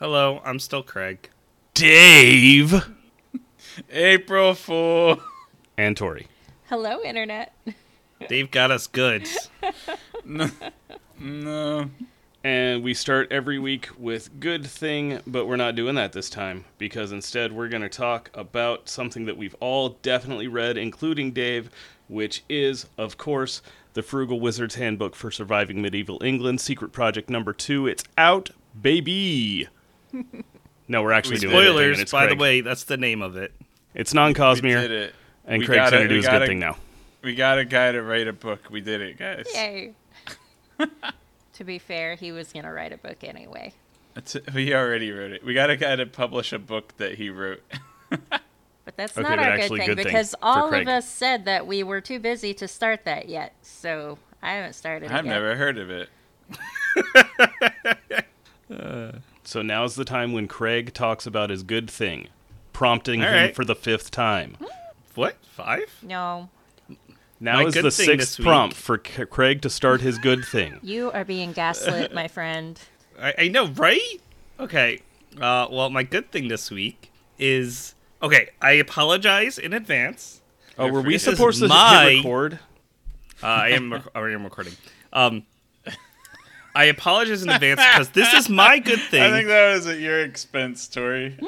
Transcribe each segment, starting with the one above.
Hello, I'm still Craig. Dave, April Fool. and Tori. Hello, Internet. Dave got us goods. No. And we start every week with good thing, but we're not doing that this time because instead we're going to talk about something that we've all definitely read, including Dave, which is, of course, the Frugal Wizard's Handbook for Surviving Medieval England, Secret Project Number Two. It's out, baby. No, we're actually doing it. Spoilers, and it's by the way, that's the name of it. It's non Cosmere. and We Craig's got gonna do his got good thing now. We got a guy to write a book. We did it, guys. Yay. to be fair, he was going to write a book anyway. It's- we already wrote it. We got a guy to publish a book that he wrote. But that's Okay, not but our good thing good because for all Craig. of us said that we were too busy to start that yet. So I haven't started I've yet. never heard of it. Uh, So now's the time when Craig talks about his good thing, prompting All him right. for the fifth time. What? Five? No, Now My is the sixth prompt for C- Craig to start his good thing. you are being gaslit, my friend. I, I know, right? Okay. Uh, well, my good thing this week is okay. I apologize in advance. Oh, were we supposed to my- record? Uh, I am. rec- I am recording. Um, I apologize in advance because this is my good thing. I think that was at your expense, Tori.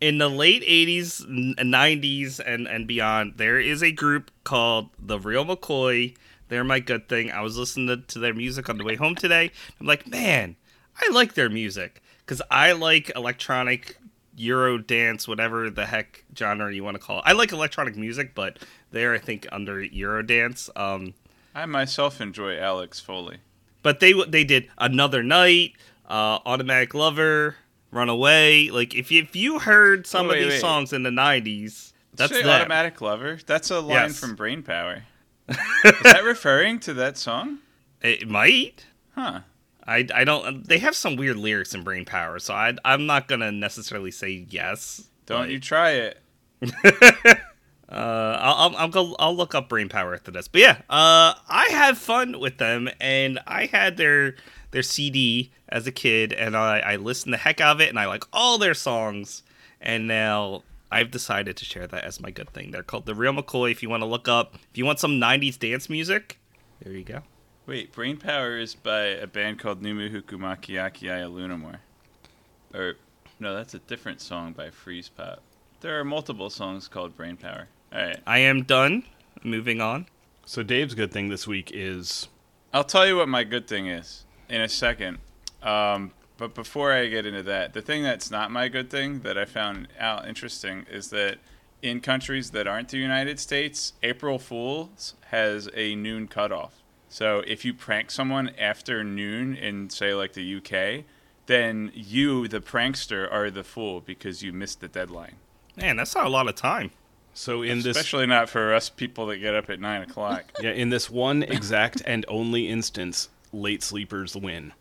in the late 80s 90s and and beyond there is a group called the real mccoy they're my good thing i was listening to, to their music on the way home today i'm like man i like their music because i like electronic euro dance whatever the heck genre you want to call it i like electronic music but they're i think under euro dance um I myself enjoy Alex Foley. But they they did another night uh automatic lover runaway like if you, if you heard some Oh, wait, of these wait. songs in the 90s that's Say. Automatic Lover. That's a line Yes. from Brain Power. Is that referring to that song? It might. Huh. I, I don't. They have some weird lyrics in Brain Power, so I I'm not gonna necessarily say yes. Don't but, you try it. Uh, I'll, I'll go. I'll look up Brain Power after this. But yeah, uh, I have fun with them, and I had their their CD as a kid, and I I listened the heck out of it, and I like all their songs, and now. I've decided to share that as my good thing. They're called The Real McCoy. If you want to look up, if you want some 90s dance music, there you go. Wait, Brain Power is by a band called Numuhuku Makiakiaya Lunamore. Or, no, that's a different song by Freeze Pop. There are multiple songs called Brain Power. Alright. I am done. Moving on. So Dave's good thing this week is I'll tell you what my good thing is in a second. Um, but before I get into that, the thing that's not my good thing that I found out interesting is that in countries that aren't the United States, April Fools has a noon cutoff. So if you prank someone after noon in, say, like the UK, then you, the prankster, are the fool because you missed the deadline. Man, that's not a lot of time. So in this Especially not for us people that get up at 9 o'clock. yeah in this one exact and only instance, late sleepers win.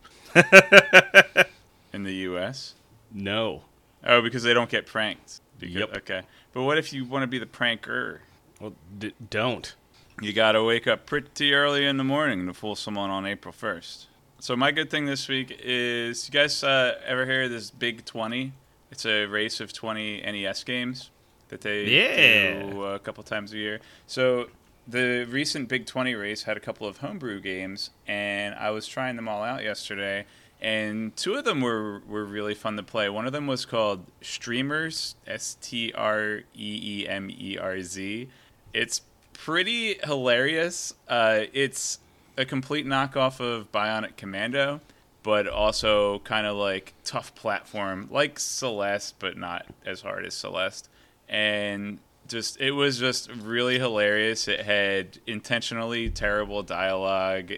in the US. No, Oh, because they don't get pranked. Because, Yep. Okay. But what if you want to be the pranker? well d- don't. You got to wake up pretty early in the morning to fool someone on April 1st. So my good thing this week is you guys uh, ever hear of this Big 20? It's a race of 20 NES games that they Yeah. do a couple times a year. So the recent Big 20 race had a couple of homebrew games, and I was trying them all out yesterday. And two of them were, were really fun to play. One of them was called Streemerz, S T R E E M E R Z. It's pretty hilarious. Uh, it's a complete knockoff of Bionic Commando, but also kind of like tough platform, like Celeste, but not as hard as Celeste. And just it was just really hilarious. It had intentionally terrible dialogue.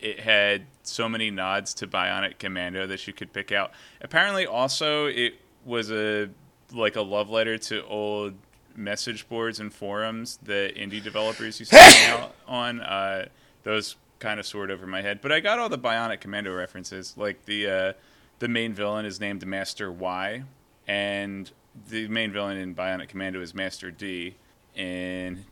it had so many nods to Bionic Commando that you could pick out. Apparently, also it was a like a love letter to old message boards and forums that indie developers used to hang out on. Uh, those kind of soared over my head, but I got all the Bionic Commando references. Like the uh, the main villain is named Master Y, and the main villain in Bionic Commando is Master D, and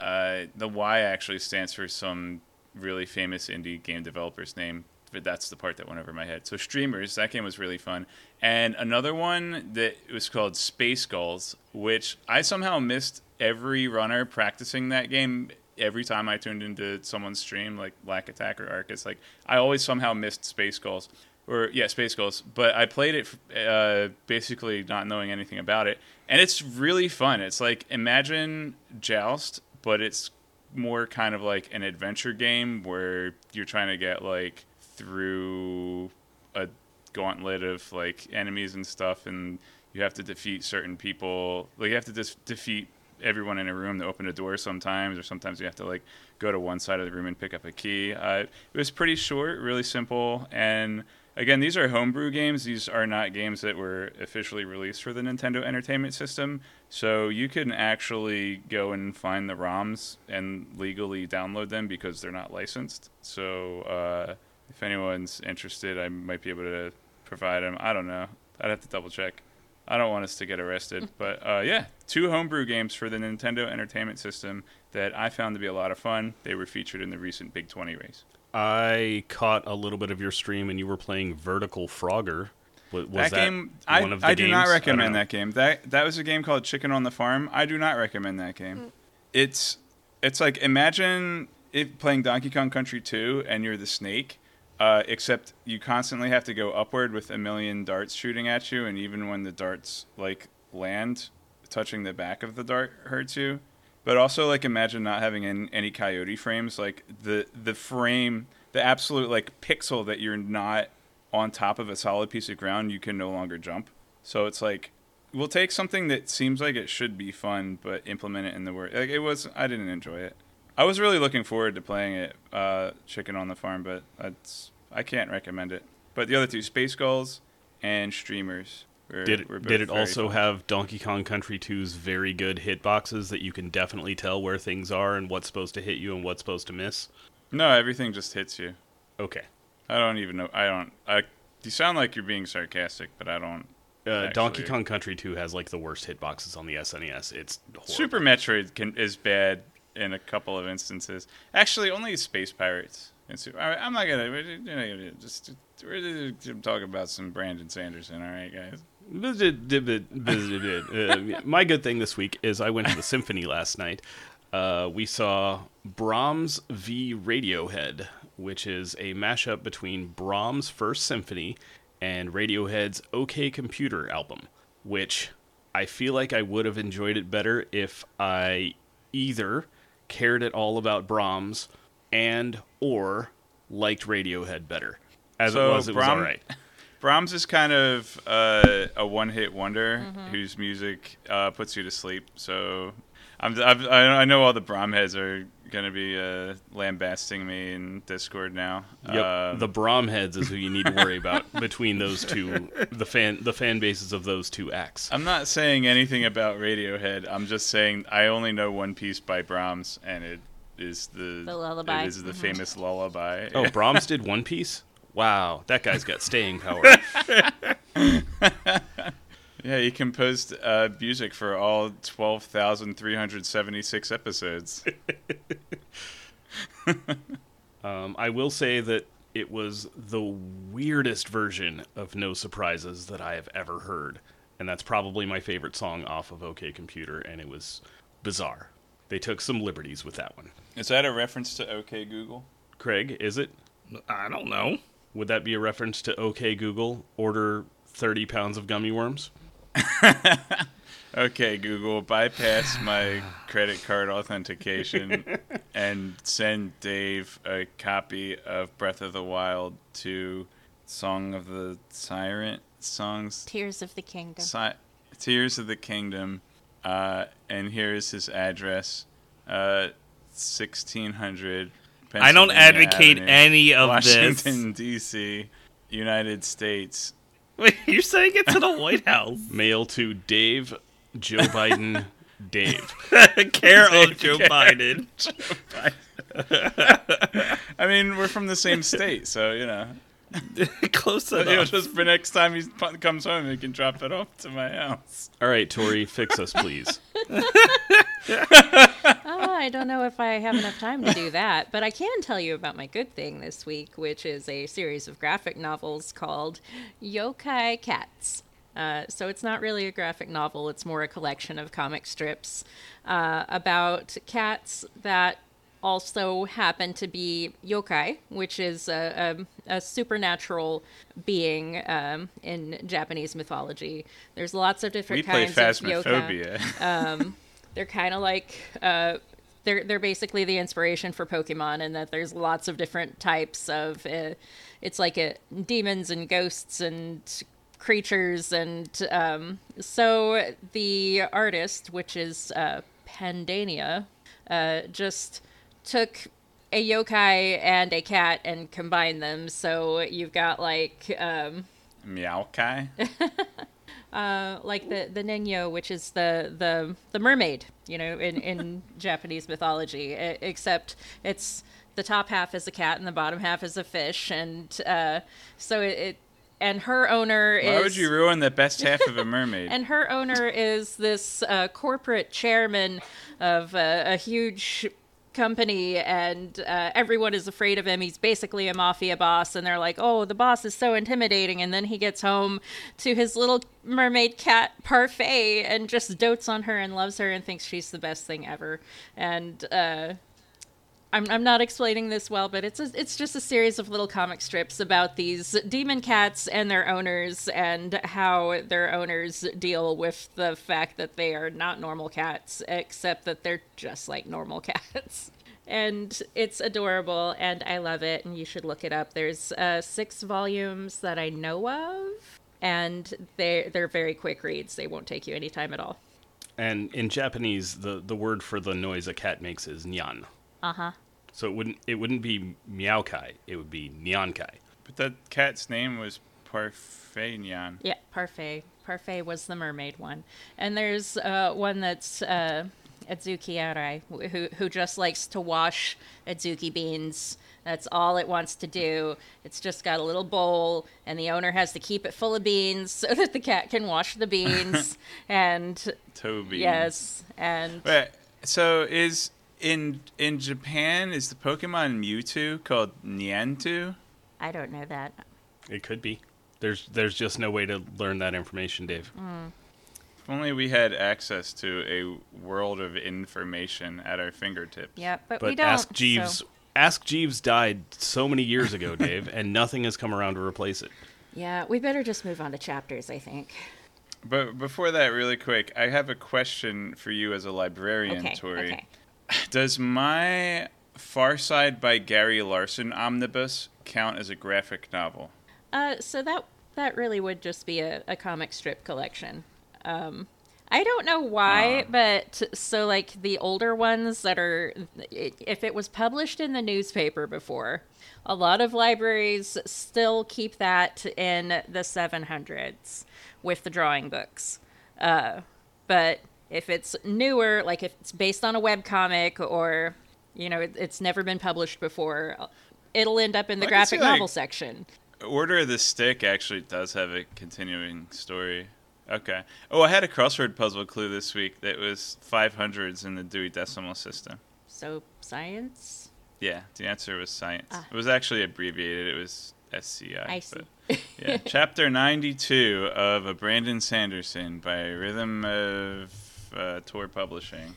uh, the Y actually stands for some really famous indie game developer's name. But that's the part that went over my head. So Streemerz, that game was really fun, and another one that was called Space Gulls, which I somehow missed every runner practicing that game every time I tuned into someone's stream, like Black Attack or Arcus. Like I always somehow missed Space Gulls or yeah, Space Gulls. But I played it uh, basically not knowing anything about it, and it's really fun. It's like imagine Joust, but it's more kind of like an adventure game where you're trying to get like through a gauntlet of like enemies and stuff, and you have to defeat certain people. Like you have to just defeat everyone in a room to open a door sometimes, or sometimes you have to like go to one side of the room and pick up a key. Uh, it was pretty short, really simple, and again, these are homebrew games. These are not games that were officially released for the Nintendo Entertainment System. So you can actually go and find the ROMs and legally download them because they're not licensed. So uh, if anyone's interested, I might be able to provide them. I don't know. I'd have to double check. I don't want us to get arrested. But uh, yeah, two homebrew games for the Nintendo Entertainment System that I found to be a lot of fun. They were featured in the recent Big 20 race. I caught a little bit of your stream and you were playing Vertical Frogger. Was, was that, that, game, one I, of the I do not games? Don't recommend that game. That that was a game called Chicken on the Farm. I do not recommend that game. It's it's like imagine it playing Donkey Kong Country 2 and you're the snake, uh, except you constantly have to go upward with a million darts shooting at you, and even when the darts like land, touching the back of the dart hurts you. But also like imagine not having any, any coyote frames, like the the frame, the absolute like pixel that you're not on top of a solid piece of ground, you can no longer jump. So it's like we'll take something that seems like it should be fun, but implement it in the work. Like it was, I didn't enjoy it. I was really looking forward to playing it, uh, Chicken on the Farm, but that's I can't recommend it. But the other two, Space Gulls and Streemerz. Were, Did it, did it also fun. have Donkey Kong Country 2's very good hitboxes that you can definitely tell where things are and what's supposed to hit you and what's supposed to miss? No, everything just hits you. Okay. I don't even know. I don't. I. You sound like you're being sarcastic, but I don't. Uh, Donkey Kong Country 2 has like the worst hitboxes on the SNES. It's horrible. Super Metroid can, is bad in a couple of instances. Actually, only Space Pirates. And Super, right, I'm not gonna, we're just we're talking about some Brandon Sanderson. All right, guys. Uh, My good thing this week is I went to the symphony last night. Uh, we saw Brahms v Radiohead, which is a mashup between Brahms' First Symphony and Radiohead's OK Computer album, which I feel like I would have enjoyed it better if I either cared at all about Brahms and or liked Radiohead better. As So it was, it was all right. Brahms is kind of uh, a one-hit wonder whose music uh, puts you to sleep. So I'm, I've, I I know all the Brahm heads are gonna be uh, lambasting me in Discord now. Yep, Um, the Brom heads is who you need to worry about between those two, the fan the fan bases of those two acts. I'm not saying anything about Radiohead. I'm just saying I only know one piece by Brahms, and it is the The lullaby. It is the Mhm. famous lullaby. Oh, Brahms did One Piece. Wow, that guy's got staying power. yeah, he composed uh, music for all twelve thousand three hundred seventy-six episodes. Um, I will say that it was the weirdest version of No Surprises that I have ever heard, and that's probably my favorite song off of OK Computer, and it was bizarre. They took some liberties with that one. is that a reference to OK Google? Craig, is it? I don't know. Would that be a reference to OK Google? Order thirty pounds of gummy worms. Okay, Google, bypass my credit card authentication and send Dave a copy of Breath of the Wild to Song of the Siren songs Tears of the Kingdom. Si- Tears of the Kingdom, uh, and here's his address: uh, sixteen hundred I don't advocate Avenue, any of this. Washington D.C., United States. Wait, you're saying it to the White House? Mail to Dave, Joe Biden, Dave. Care of Joe Biden. I mean, we're from the same state, so you know. Close It'll enough. just for next time he comes home, he can drop it off to my house. All right, Tori, fix us, please. Oh, I don't know if I have enough time to do that, but I can tell you about my good thing this week, which is a series of graphic novels called Yokai Cats. Uh, so it's not really a graphic novel, it's more a collection of comic strips uh, about cats that also happen to be yokai, which is a, a, a supernatural being um, in Japanese mythology. There's lots of different We play kinds of yokai Phasmophobia. they're kind of like uh, they're they're basically the inspiration for Pokemon, and that there's lots of different types of. Uh, it's like a, demons and ghosts and creatures, and um, so the artist, which is uh, Pandania, uh, just took a yokai and a cat and combined them. So you've got like. Um, Meowkai. uh, like the the Ningyo, which is the the the mermaid, you know, in in Japanese mythology, except it's the top half is a cat and the bottom half is a fish, and uh, so it, it and her owner Why is would you ruin the best half of a mermaid? and her owner is this uh, corporate chairman of uh, a huge company and uh, everyone is afraid of him. He's basically a mafia boss and they're like oh the boss is so intimidating. And then he gets home to his little mermaid cat parfait and just dotes on her and loves her and thinks she's the best thing ever. And uh, I'm, I'm not explaining this well, but it's a, it's just a series of little comic strips about these demon cats and their owners and how their owners deal with the fact that they are not normal cats, except that they're just like normal cats. And it's adorable, and I love it, and you should look it up. There's uh, six volumes that I know of, and they they're very quick reads. They won't take you any time at all. And in Japanese, the, the word for the noise a cat makes is nyan. Uh huh. So it wouldn't it wouldn't be meowkai, it would be nyankai. but that cat's name was Parfait Neon. Yeah, Parfait. Parfait was the mermaid one. And there's uh, one that's uh, Azuki Arai, who, who just likes to wash Azuki beans. That's all it wants to do. It's just got a little bowl, and the owner has to keep it full of beans so that the cat can wash the beans. and Toby. yes, and Wait, so is in in Japan is the Pokemon Mewtwo called Niantu? I don't know that. It could be. There's there's just no way to learn that information, Dave. Hmm. If only we had access to a world of information at our fingertips. Yeah, but, we don't. Ask Jeeves so- Ask Jeeves died so many years ago, Dave, and nothing has come around to replace it. Yeah, we better just move on to chapters, I think. But before that, really quick, I have a question for you as a librarian, Okay, Tori. okay. Does my Far Side by Gary Larson omnibus count as a graphic novel? Uh, so that that really would just be a, a comic strip collection. Um, I don't know why, Ah. but so like the older ones that are, if it was published in the newspaper before, a lot of libraries still keep that in the 700s with the drawing books. Uh, but if it's newer, like if it's based on a webcomic or, you know, it, it's never been published before, it'll end up in the I can see, graphic like- novel section. Order of the Stick actually does have a continuing story. Okay. Oh, I had a crossword puzzle clue this week that was 500s in the Dewey Decimal System. So science. Yeah, the answer was science. Ah. It was actually abbreviated. It was SCI. I see. but- yeah, chapter 92 of a Brandon Sanderson by Rhythm of uh, Tor Publishing.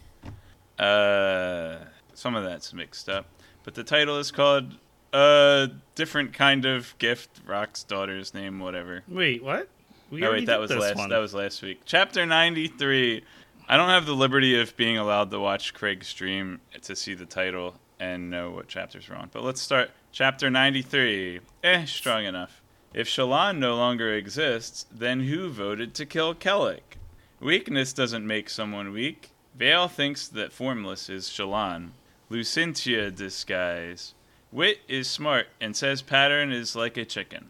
Uh, some of that's mixed up, but the title is called a different kind of gift. Rock's daughter's name, whatever. Wait, what? We oh wait, that was last. one. That was last week. Chapter 93. I don't have the liberty of being allowed to watch Craig's stream to see the title and know what chapters we're on. But let's start. Chapter 93. Eh, strong enough. If Shallan no longer exists, then who voted to kill Kelek? Weakness doesn't make someone weak. Veil thinks that Formless is Shallan. Lusintia disguise. Wit is smart and says pattern is like a chicken.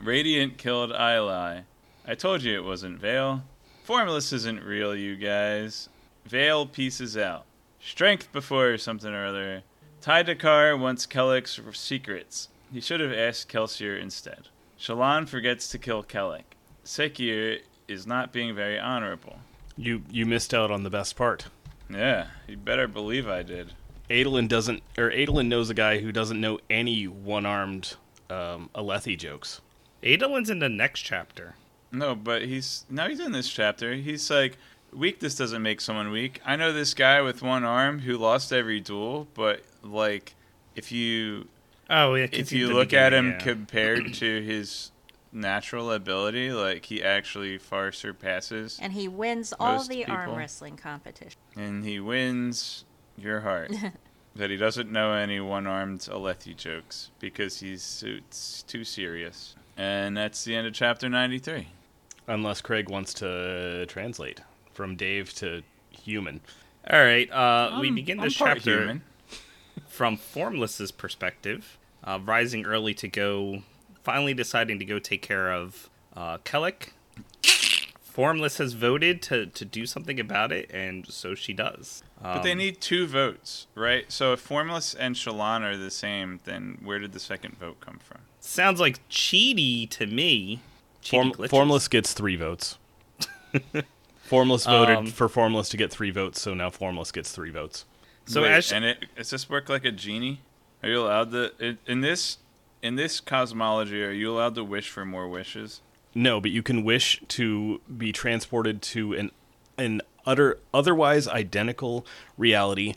Radiant killed Ialai. I told you it wasn't Veil. Formless isn't real, you guys. Veil pieces out. Strength before something or other. Thaidakar wants Kelek's secrets. He should have asked Kelsier instead. Shallan forgets to kill Kelek. Sekir is not being very honorable. You you missed out on the best part. Yeah, you better believe I did. Adolin doesn't, or Adolin knows a guy who doesn't know any one-armed um, Alethi jokes. Adolin's in the next chapter. No, but he's now he's in this chapter. He's like, weakness doesn't make someone weak. I know this guy with one arm who lost every duel, but like, if you Oh, yeah. 'cause if you look at him yeah. compared to his natural ability, like he actually far surpasses, And he wins all Most the arm wrestling competition. and he wins your heart. that he doesn't know any one-armed Alethi jokes because he's it's too serious. And that's the end of chapter ninety-three. Unless Craig wants to translate from Dave to human. All right. Uh, we begin this chapter human. from Formless's perspective, uh, rising early to go, finally deciding to go take care of uh, Kelek. Formless has voted to, to do something about it, and so she does. But they Um, need two votes, right? So if Formless and Shallan are the same, then where did the second vote come from? Sounds like cheaty to me. Form, formless gets three votes. formless voted Um, for Formless to get three votes, so now Formless gets three votes. So Wait, as and it does this work like a genie? Are you allowed to in, in this in this cosmology? Are you allowed to wish for more wishes? No, but you can wish to be transported to an an utter otherwise identical reality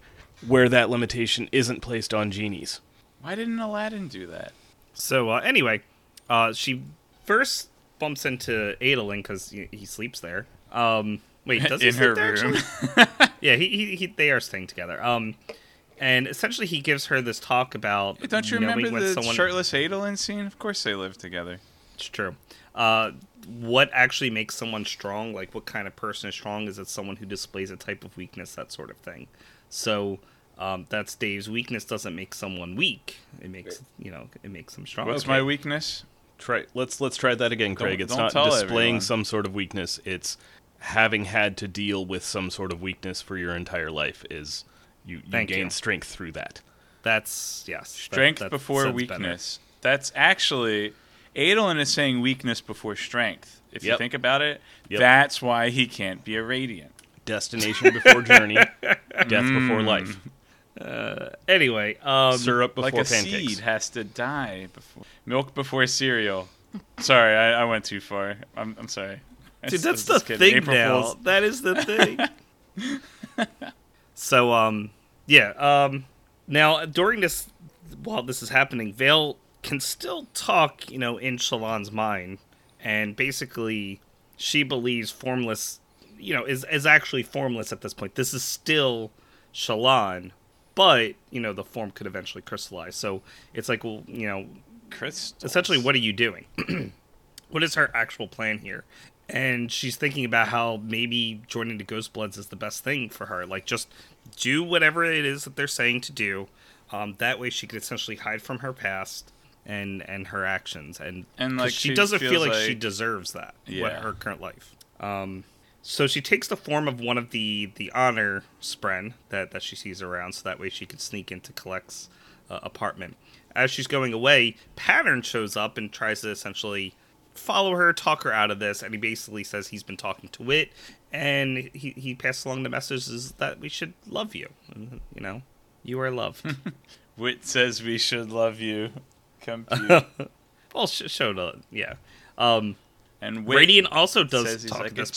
where that limitation isn't placed on genies. Why didn't Aladdin do that? So uh, anyway, uh, she first bumps into Adolin because he, he sleeps there. Um, wait, does he in sleep her there, room. yeah, he, he, he they are staying together. Um, and essentially he gives her this talk about Don't you remember the someone. shirtless Adolin scene? Of course they live together. It's true. Uh, what actually makes someone strong? Like, what kind of person is strong? Is it someone who displays a type of weakness? That sort of thing. So. Um, that's Dave's weakness doesn't make someone weak. It makes you know it makes them strong. What's Okay. my weakness? Try let's let's try that again, Craig. Don't- it's don't not tell displaying everyone. some sort of weakness. It's having had to deal with some sort of weakness for your entire life. Is you, you Thank gain you. strength through that. That's yes. Strength that before sounds better. weakness. That's actually Adolin is saying weakness before strength. If you think about it, Yep. that's why he can't be a radiant. Destination before journey, death before Mm. life. Anyway, um, Syrup before like a pancakes. seed has to die before milk before cereal. sorry, I, I went too far. I'm, I'm sorry. Dude, that's the kidding. thing April now. Fools. That is the thing. so, um, yeah, um, now during this, while this is happening, Veil can still talk, you know, in Shallan's mind, and basically, she believes formless, you know, is is actually formless at this point. This is still Shallan, but you know, the form could eventually crystallize. So it's like, well, you know, Crystals. essentially what are you doing what is her actual plan here and she's thinking about how maybe joining the ghost bloods is the best thing for her. Like just do whatever it is that they're saying to do. Um, that way she could essentially hide from her past and and her actions. And, And, like, she, she doesn't feel feels like, she deserves that what Yeah. her current life. Um so she takes the form of one of the the honor spren that that she sees around so that way she could sneak into Kelek's uh, apartment. As she's going away pattern shows up and tries to essentially follow her talk her out of this and he basically says he's been talking to wit and he, he passed along the message is that we should love you you know you are loved Wit says we should love you. Compute. well sh- showed uh, yeah um and Wit Radiant also does talk like at this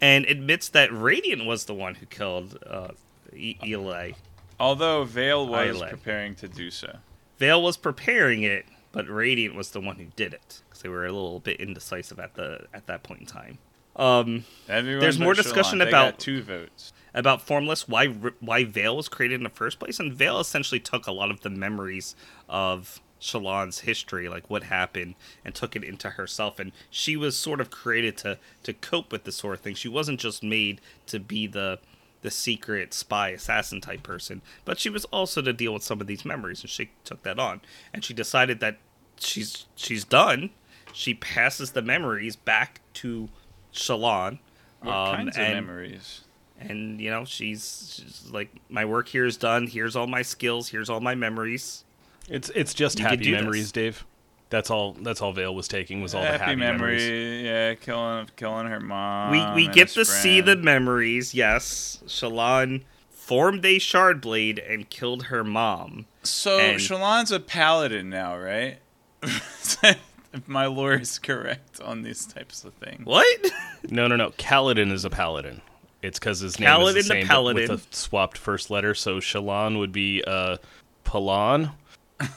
and admits that Radiant was the one who killed uh, e- Ialai. Although Veil was preparing to do so. Veil was preparing it, but Radiant was the one who did it because they were a little bit indecisive at the at that point in time. Um, There's more discussion about- two votes. about Formless, why why Veil was created in the first place, and Veil essentially took a lot of the memories of Shallan's history, like what happened, and took it into herself. And she was sort of created to to cope with this sort of thing. She wasn't just made to be the the secret spy assassin type person, but she was also to deal with some of these memories, and she took that on. And she decided that she's she's done. She passes the memories back to Shallan. What um, kinds of and- memories? and you know she's, she's like my work here is done here's all my skills here's all my memories It's it's just You happy memories, this. Dave. That's all. That's all Veil was taking was all the happy, happy memory, memories. yeah, killing killing her mom. we we and get his to see the memories yes shallan formed a shard blade and killed her mom So and- Shallan's a paladin now, right? if my lore is correct on these types of things. what No, no, no. Kaladin is a paladin. It's because his name Kaladin the is the same, but with a swapped first letter. So Shallan would be uh, Palon.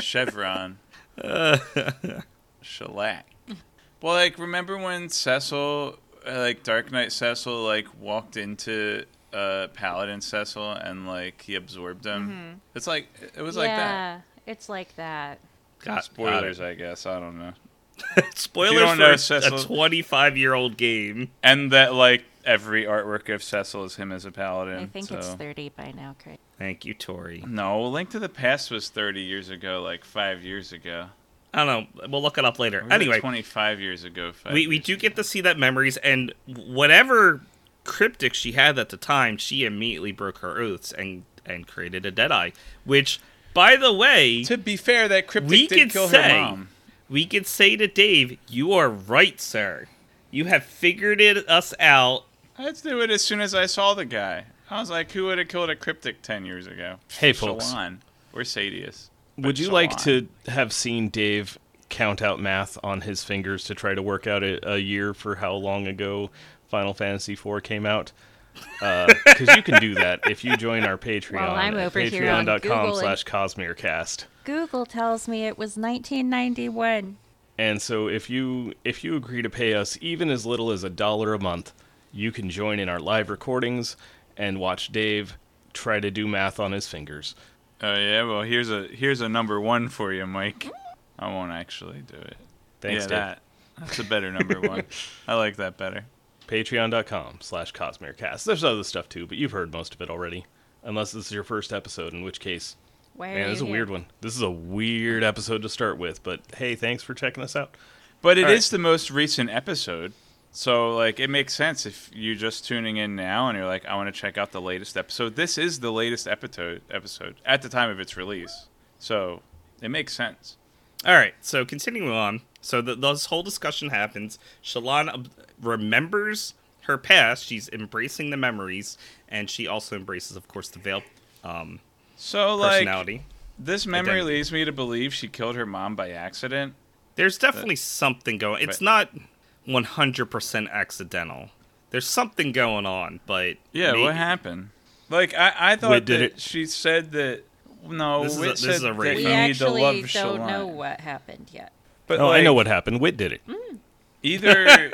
Chevron. Shellac. Well, like, remember when Cecil, uh, like, Dark Knight Cecil, like, walked into uh, Paladin Cecil and, like, he absorbed him? It's like, it was like that. it's like that. Got- got Spoilers, it. I guess. I don't know. spoilers don't for know, a- Cecil- a 25 year old game And that, like, every artwork of Cecil is him as a paladin. I think so. it's 30 by now, Craig. thank you tori No, Link to the Past was 30 years ago, like, five years ago. i don't know we'll look it up later Or was it anyway 25 years ago. Five we, we years do ago? get to see that memories and whatever cryptic she had at the time she immediately broke her oaths and and created a deadeye which by the way To be fair, that cryptic we did could kill say her mom. we could say to dave you are right sir you have figured it us out I'd do it as soon as I saw the guy. I was like, who would have killed a cryptic 10 years ago? Hey, folks. Shallan or Sadeas. Would But you like to have seen Dave count out math on his fingers to try to work out a, a year for how long ago Final Fantasy IV came out? Uh, because you can do that if you join our Patreon Well, I'm at over here on patreon.com Google slash CosmereCast. Google tells me it was 1991. And so if you if you agree to pay us even as little as a dollar a month, you can join in our live recordings and watch Dave try to do math on his fingers. Oh yeah, well here's a here's a number one for you, Mike. I won't actually do it. Thanks, yeah, Dave. that that's a better number one. I like that better. Patreon.com slash CosmereCast. There's other stuff too, but you've heard most of it already. Unless this is your first episode, in which case, Why man, this is a you weird one. This is a weird episode to start with, but hey, thanks for checking us out. But it is All right. the most recent episode. So like it makes sense if you're just tuning in now and you're like, I want to check out the latest episode. This is the latest episode episode at the time of its release. So it makes sense. All right, so continuing on. So the, this whole discussion happens. Shallan ob- remembers her past. She's embracing the memories, and she also embraces, of course, the veil um, So like personality. this memory Identity. leads me to believe she killed her mom by accident. There's definitely something going. It's Right. not 100% accidental. There's something going on, but Yeah, may- what happened? Like I, I thought Wait, did that it- she said that. No, This is a- this is a rape. We need to love actually don't Shallan. know what happened yet. But oh, I know what happened. Wit did it. Either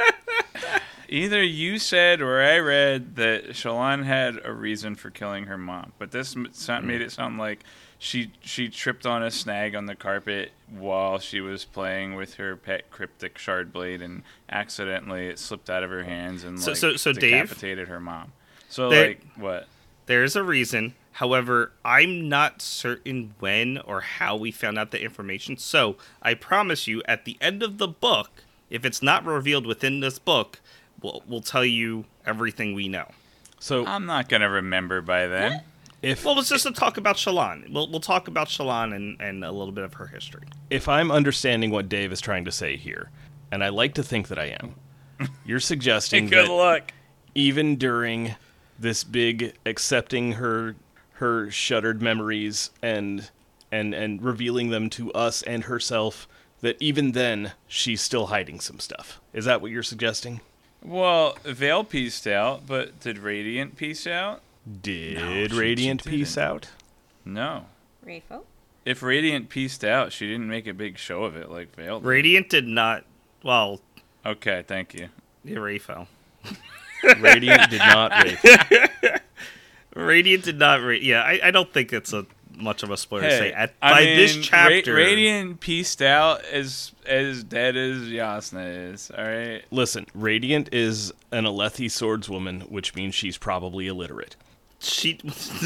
either you said or I read that Shallan had a reason for killing her mom, but this m- sound, mm-hmm. made it sound like she she tripped on a snag on the carpet while she was playing with her pet cryptic shard blade, and accidentally it slipped out of her hands and So- like so- so Dave? decapitated her mom. So There- like what? There's a reason. However, I'm not certain when or how we found out the information. So I promise you, at the end of the book, if it's not revealed within this book, we'll, we'll tell you everything we know. So I'm not gonna remember by then. if Well, it's just to talk about Shallan. We'll, we'll talk about Shallan and, and a little bit of her history. if I'm understanding what Dave is trying to say here, and I like to think that I am, you're suggesting Good that luck. even during this big accepting her her shuttered memories and and and revealing them to us and herself that even then she's still hiding some stuff. Is that what you're suggesting? Well, Veil pieced out, but did Radiant piece out? Did she- Radiant she piece out? No. Rafo? If Radiant pieced out, she didn't make a big show of it like Veil. did. Radiant did not. Well, Okay, thank you. yeah, Ray fell. Radiant did not rape. Radiant did not. Ra- yeah, I, I don't think it's a much of a spoiler to say. At, I by mean, this Ra- chapter, Radiant pieced out as as dead as Jasnah is. All right. Listen, Radiant is an Alethi swordswoman, which means she's probably illiterate. she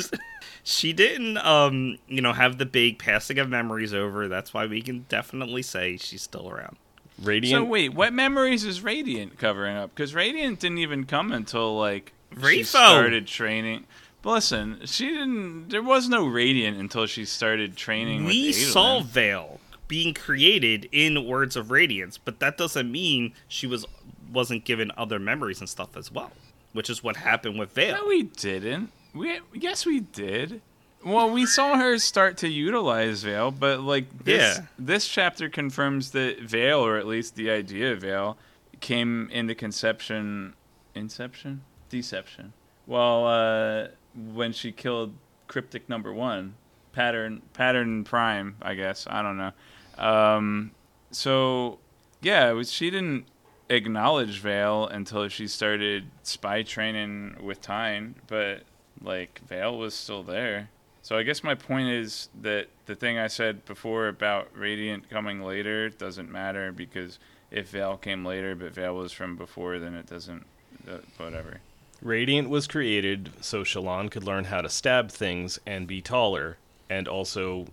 she didn't um you know have the big passing of memories over. That's why we can definitely say she's still around. Radiant. So wait, what memories is Radiant covering up? Because Radiant didn't even come until like she started training. But listen, she didn't. There was no Radiant until she started training. we saw. Veil being created in Words of Radiance, but that doesn't mean she was wasn't given other memories and stuff as well, which is what happened with Veil. No, we didn't. We yes, we did. Well, we saw her start to utilize Veil, but like this, Yeah. this chapter confirms that Veil, or at least the idea of Veil, came into conception, inception, deception. Well, uh, when she killed Cryptic Number One, pattern pattern Prime, I guess. I don't know. Um, so yeah, was, she didn't acknowledge Veil until she started spy training with Tyn, but like Veil was still there. So I guess my point is that the thing I said before about Radiant coming later doesn't matter because if Veil came later but Veil was from before, then it doesn't. Uh, whatever. Radiant was created so Shallan could learn how to stab things and be taller, and also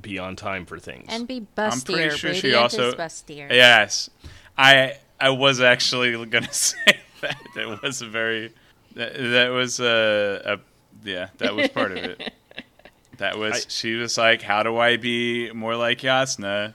be on time for things. And be I'm pretty sure she Radiant also- is bustier. Yes, I I was actually gonna say that. That was a very that, that was a, a yeah that was part of it. That was I- she was like, how do I be more like Jasnah,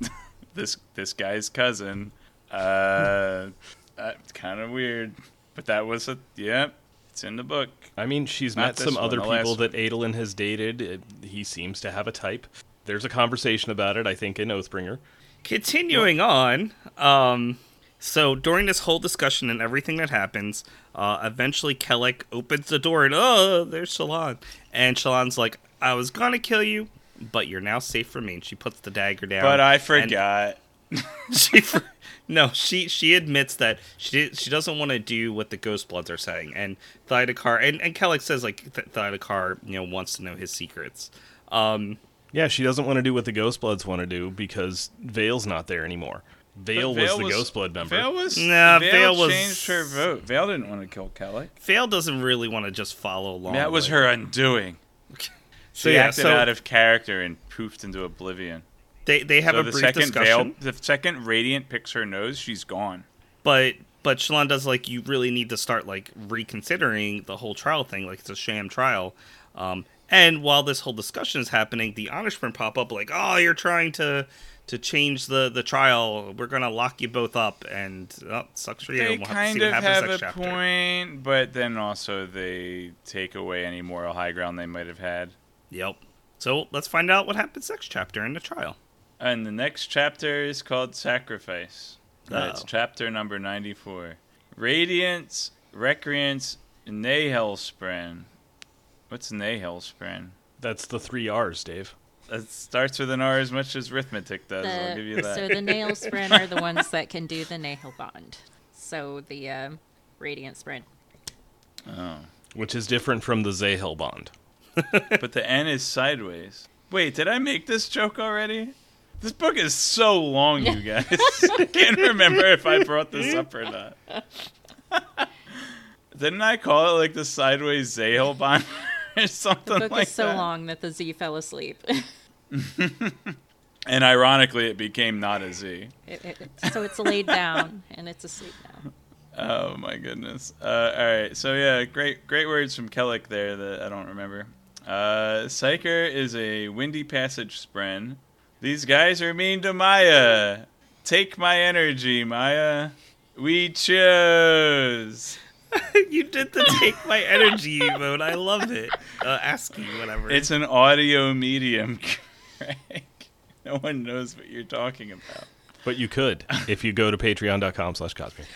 this this guy's cousin? Uh, that's kind of weird, but that was a yeah. It's in the book. I mean, she's Not met some one, other people that Adolin has dated. It, he seems to have a type. There's a conversation about it, I think, in Oathbringer. Continuing on, um, so during this whole discussion and everything that happens, uh, eventually Kelek opens the door and oh, there's Shallan, and Shallan's like, "I was gonna kill you, but you're now safe from me." And she puts the dagger down. But I and forgot. she, for- no, she she admits that she she doesn't want to do what the Ghost Bloods are saying, and Thaidakar and and Kelek says like Th- Thydakar, you know, wants to know his secrets. Um, Yeah, she doesn't want to do what the Ghostbloods want to do because Veil's not there anymore. Veil, But was the Ghostblood member. Veil was Nah, Veil, Veil was- changed her vote. Veil didn't want to kill Kelly. Veil doesn't really want to just follow along. That was with- her undoing. So She yeah, acted so out of character and poofed into oblivion. They they have so a the brief second discussion. Veil, the second Radiant picks her nose, she's gone. but but Shallan does like you really need to start like reconsidering the whole trial thing like it's a sham trial um and while this whole discussion is happening the honorspren pop up like oh you're trying to to change the the trial we're gonna lock you both up and oh, sucks for you They we'll have to kind of happens have a chapter point, but then also they take away any moral high ground they might have had. yep so let's find out what happens next chapter in the trial And the next chapter is called Sacrifice. That's Uh-oh. chapter number 94. Radiance, Recreance, Nahelspren. What's Nahelspren? That's the three R's, Dave. It starts with an R as much as arithmetic does. I'll give you that. so the Nahel spren are the ones that can do the Nahel bond. So the um, radiant spren. oh. Which is different from the Zahel bond. But the N is sideways. Wait, did I make this joke already? This book is so long, you guys. I can't remember if I brought this up or not. Didn't I call it like the sideways Zahel bond or something The book like is so that? long that the Z fell asleep. And ironically, it became not a Z. It- it- so it's laid down and it's asleep now. Oh my goodness. Uh, all right. So yeah, great great words from Kelek there that I don't remember. Uh, Psyker is a windy passage spren. These guys are mean to Maya. Take my energy, Maya. We chose. you did the take my energy mode i love it uh, asking whatever It's an audio medium, Craig. No one knows what you're talking about. But you could if you go to patreon.com slash cosmere.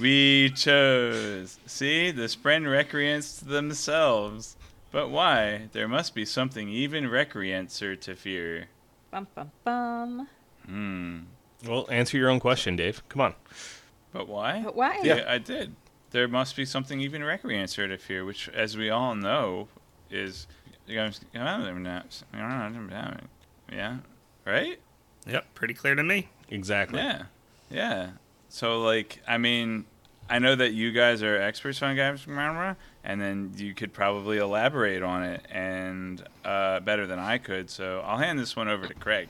We chose. See, the Spren recreants themselves. But why? There must be something even recreancer to fear. Bum bum bum. Hmm. Well, answer your own question, Dave. Come on. But why? But why? Yeah, I did. There must be something even recreancer to fear, which, as we all know, is Yeah, right? Yep, pretty clear to me. Exactly. Yeah, yeah. So like, I mean, I know that you guys are experts on games, and then you could probably elaborate on it and uh, better than I could. So I'll hand this one over to Craig.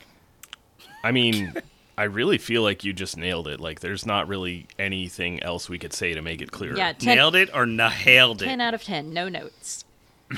I mean, I really feel like you just nailed it. Like, there's not really anything else we could say to make it clearer. Yeah, 10, Nailed it or nailed it. 10 out of 10, no notes.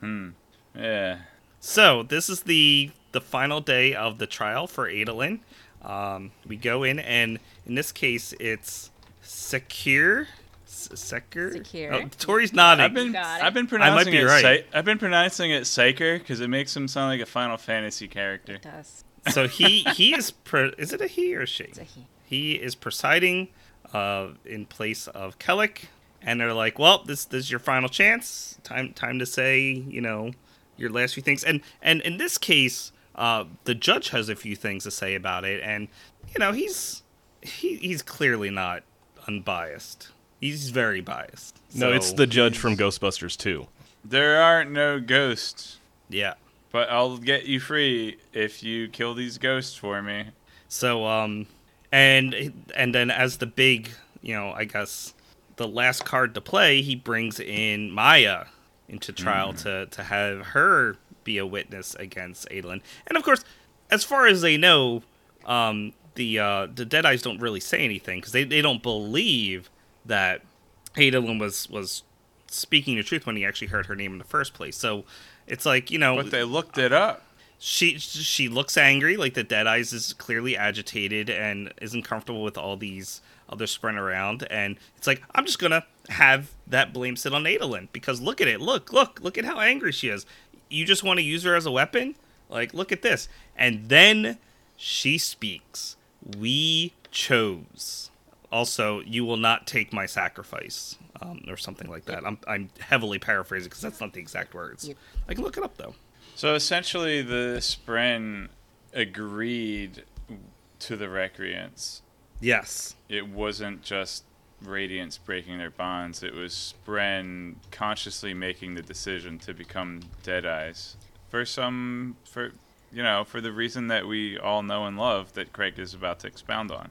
Hmm. Yeah. So this is the the final day of the trial for Adolin. Um, we go in, and in this case, it's secure. S- Secure. Secure. Oh, Tori's nodding. I've been it. I've been pronouncing be it. right. Psy- I've been pronouncing it Psyker because it makes him sound like a Final Fantasy character. It does. so he he is. Pre- is it a he or a she? It's a he. He is presiding uh, in place of Kelek, and they're like, "Well, this this is your final chance. Time time to say, you know, your last few things." And and in this case, uh, the judge has a few things to say about it, and you know, he's he, he's clearly not unbiased. He's very biased. No, it's the judge from Ghostbusters 2. There aren't no ghosts, yeah. but I'll get you free if you kill these ghosts for me. So um and and then as the big, you know, I guess the last card to play, he brings in Maya into trial to to have her be a witness against Adolin. And of course, as far as they know, um the uh the Deadeyes don't really say anything because they, they don't believe that Adolin was was speaking the truth when he actually heard her name in the first place. So it's like, you know, But they looked it up. she she looks angry like the dead eyes is clearly agitated and isn't comfortable with all these others spreading around. And it's like i'm just gonna have that blame sit on Adolin because look at it. Look look look at how angry she is. You just want to use her as a weapon? Like look at this. And then she speaks we chose also you will not take my sacrifice um, or something like that I'm, I'm heavily paraphrasing because that's not the exact words Yep. i can look it up though So essentially, the Spren agreed to the Recreants. yes It wasn't just Radiance breaking their bonds. It was Spren consciously making the decision to become Deadeyes for some, for you know, for the reason that we all know and love that Craig is about to expound on.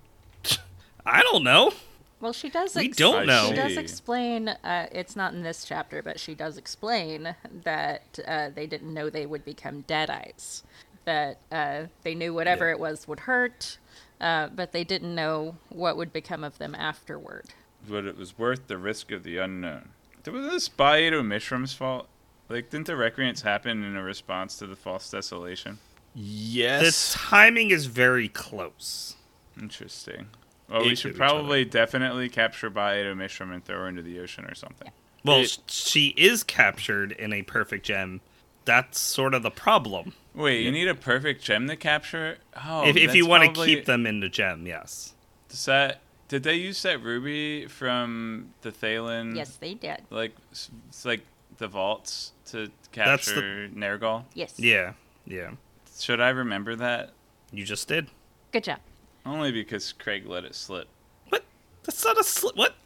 I don't know. Well, she does. We ex- don't know. She does See. explain. Uh, it's not in this chapter, but she does explain that uh, they didn't know they would become Deadeyes. That uh, they knew whatever Yeah. it was would hurt, uh, but they didn't know what would become of them afterward. But it was worth the risk of the unknown. Was this Ba-Ado-Mishram's fault? Like, didn't the Recreants happen in a response to the false desolation? Yes. The timing is very close. Interesting. Well, Each we should probably definitely capture Ba-Ado-Mishram and throw her into the ocean or something. Well, It- she is captured in a perfect gem. That's sort of the problem. Wait, you need a perfect gem to capture? Oh, if if you that's want to keep them in the gem, yes. Does that did they use that ruby from the Thaylen? Yes, they did. Like it's like the vaults to That's the- capture Nergaoul. Yes. Yeah, yeah. Should I remember that? You just did. Good job. Only because Craig let it slip. What? That's not a slip. What?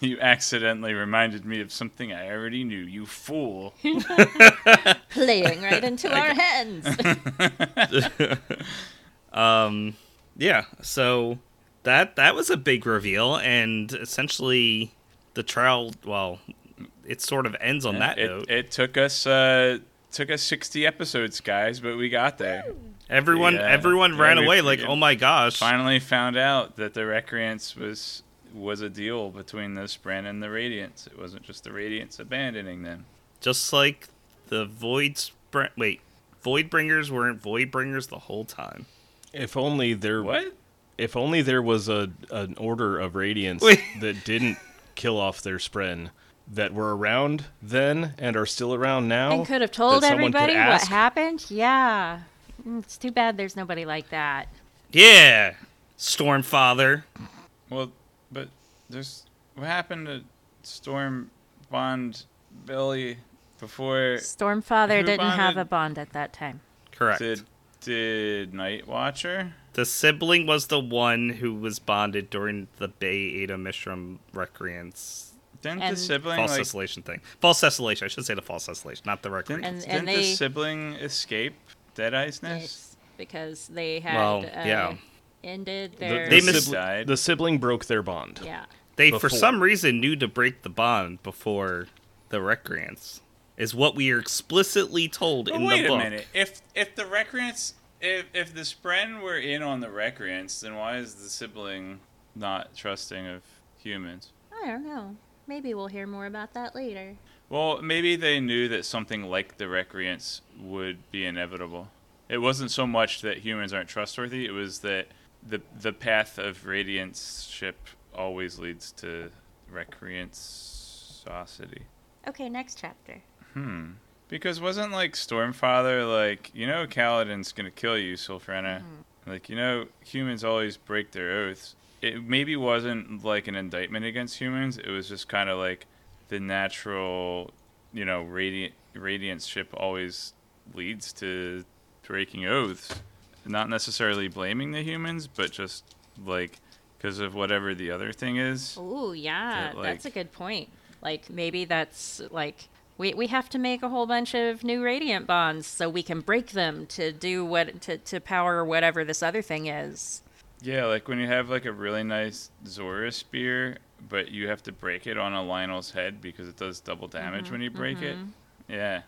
You accidentally reminded me of something I already knew. You fool. Playing right into our hands. Um, yeah. So that that was a big reveal, and essentially the trial. Well, it sort of ends on that it, note. it took us uh took us 60 episodes, guys, but we got there. everyone yeah, everyone yeah, ran away like, oh my gosh. Finally found out that the Recreants was was a deal between the Spren and the Radiants. It wasn't just the Radiants abandoning them. Just like the Void Spr- wait, Voidbringers weren't Voidbringers the whole time. if only there What? if only there was a an order of radiance Wait. that didn't kill off their spren that were around then and are still around now and could have that told someone could everybody what happened. Yeah. Mm, It's too bad there's nobody like that. Yeah, Stormfather. Well, but there's what happened to Storm Bond Billy before Stormfather Who didn't have a bond at that time. Correct. did did Night Watcher? The sibling was the one who was bonded during the Bay Ada Mishram Recreants Didn't And- the sibling false like cessillation thing. False cessillation. I should say the false cessillation, not the recreation. didn't, And- didn't and the they- sibling escape Deadeye's nest? Because they had Well, uh, yeah. ended The, their They the, mis- sibling, died. the sibling broke their bond. yeah. They, for some reason, knew to break the bond before the recreants. Is what we are explicitly told But in wait the a minute. If if the recreants if if the Spren were in on the recreants, then why is the sibling not trusting of humans? I don't know. Maybe we'll hear more about that later. Well, maybe they knew that something like the recreants would be inevitable. It wasn't so much that humans aren't trustworthy; it was that the the path of radiance ship always leads to recreantsocity. Okay, next chapter. Hmm. Because wasn't like Stormfather like, you know Kaladin's gonna kill you, Sylphrena. Like, you know, humans always break their oaths. It maybe wasn't like an indictment against humans, it was just kinda like the natural you know, radiant radiance ship always leads to breaking oaths. Not necessarily blaming the humans, but just like because of whatever the other thing is. Ooh, yeah, That, that's a good point. Like maybe that's like we we have to make a whole bunch of new radiant bonds so we can break them to do what to to power whatever this other thing is. Yeah, like when you have like a really nice Zora spear, but you have to break it on a Lynel's head because it does double damage when you break it. Yeah.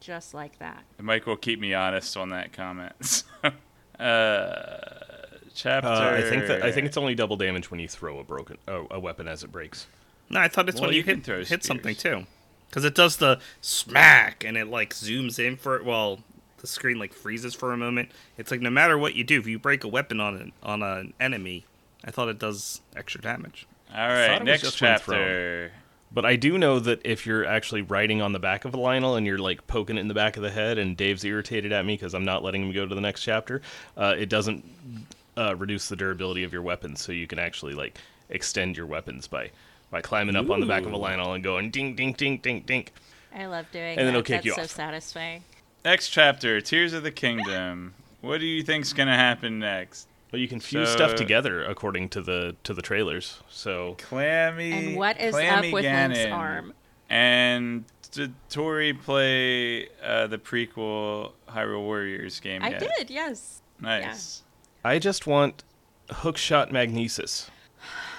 Just like that. Mike will keep me honest on that comment. So, uh, chapter. Uh, I think that I think it's only double damage when you throw a broken oh, a weapon as it breaks. No, I thought it's Well, when you you, can hit, throw hit something too. Because it does the smack and it like zooms in for it. Well, the screen like freezes for a moment. It's like no matter what you do, if you break a weapon on an on an enemy, I thought it does extra damage. All thought right, it was next chapter. But I do know that if you're actually riding on the back of a Lynel and you're like poking it in the back of the head, and Dave's irritated at me because I'm not letting him go to the next chapter, uh, it doesn't uh, reduce the durability of your weapons, so you can actually like extend your weapons by by climbing up on the back of a Lynel and going ding ding ding ding ding. I love doing And then it'll kick That's you so off. satisfying. Next chapter, Tears of the Kingdom. What do you think's gonna happen next? Well, you can fuse So- stuff together according to the to the trailers. So Clammy. And what is Clammy up with Ganon. Link's arm? And did Tori play uh, the prequel Hyrule Warriors game I yet? did, yes. Nice. I just want hookshot magnesis.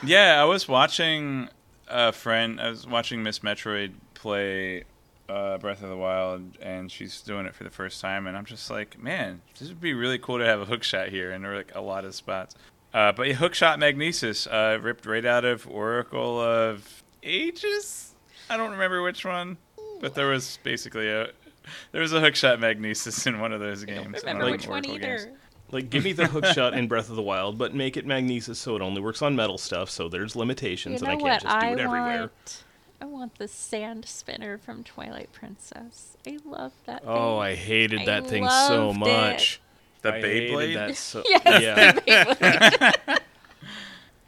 Yeah. I was watching a friend. I was watching Miss Metroid play uh, Breath of the Wild, and she's doing it for the first time, and I'm just like, man, this would be really cool to have a hookshot here, and there are like a lot of spots. Uh, but yeah, hookshot magnesis uh, ripped right out of Oracle of Ages. I don't remember which one, but there was basically a there was a hookshot magnesis in one of those games. Remember one of which the one either. games. Like, give me the hookshot in Breath of the Wild, but make it magnesis so it only works on metal stuff. So there's You limitations, know and I can't just do I it everywhere. want? I want the sand spinner from Twilight Princess. I love that. Oh, thing. I hated I that thing so loved much. The I hated Beyblade. that so- Yes, yeah.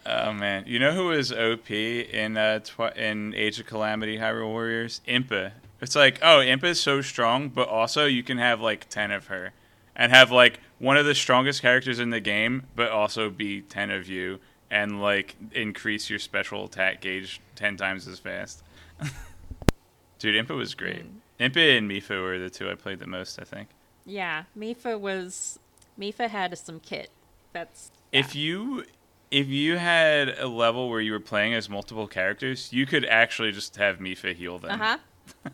Oh man, you know who was OP in uh, tw- in Age of Calamity Hyrule Warriors? Impa. It's like, oh, Impa's so strong, but also you can have like ten of her, and have like one of the strongest characters in the game, but also be ten of you, and like increase your special attack gauge ten times as fast. Dude, Impa was great. Impa and Mipha were the two I played the most, I think. Yeah, Mipha was. Mipha had some kit. That's. If you if you had a level where you were playing as multiple characters, you could actually just have Mipha heal them. Uh huh.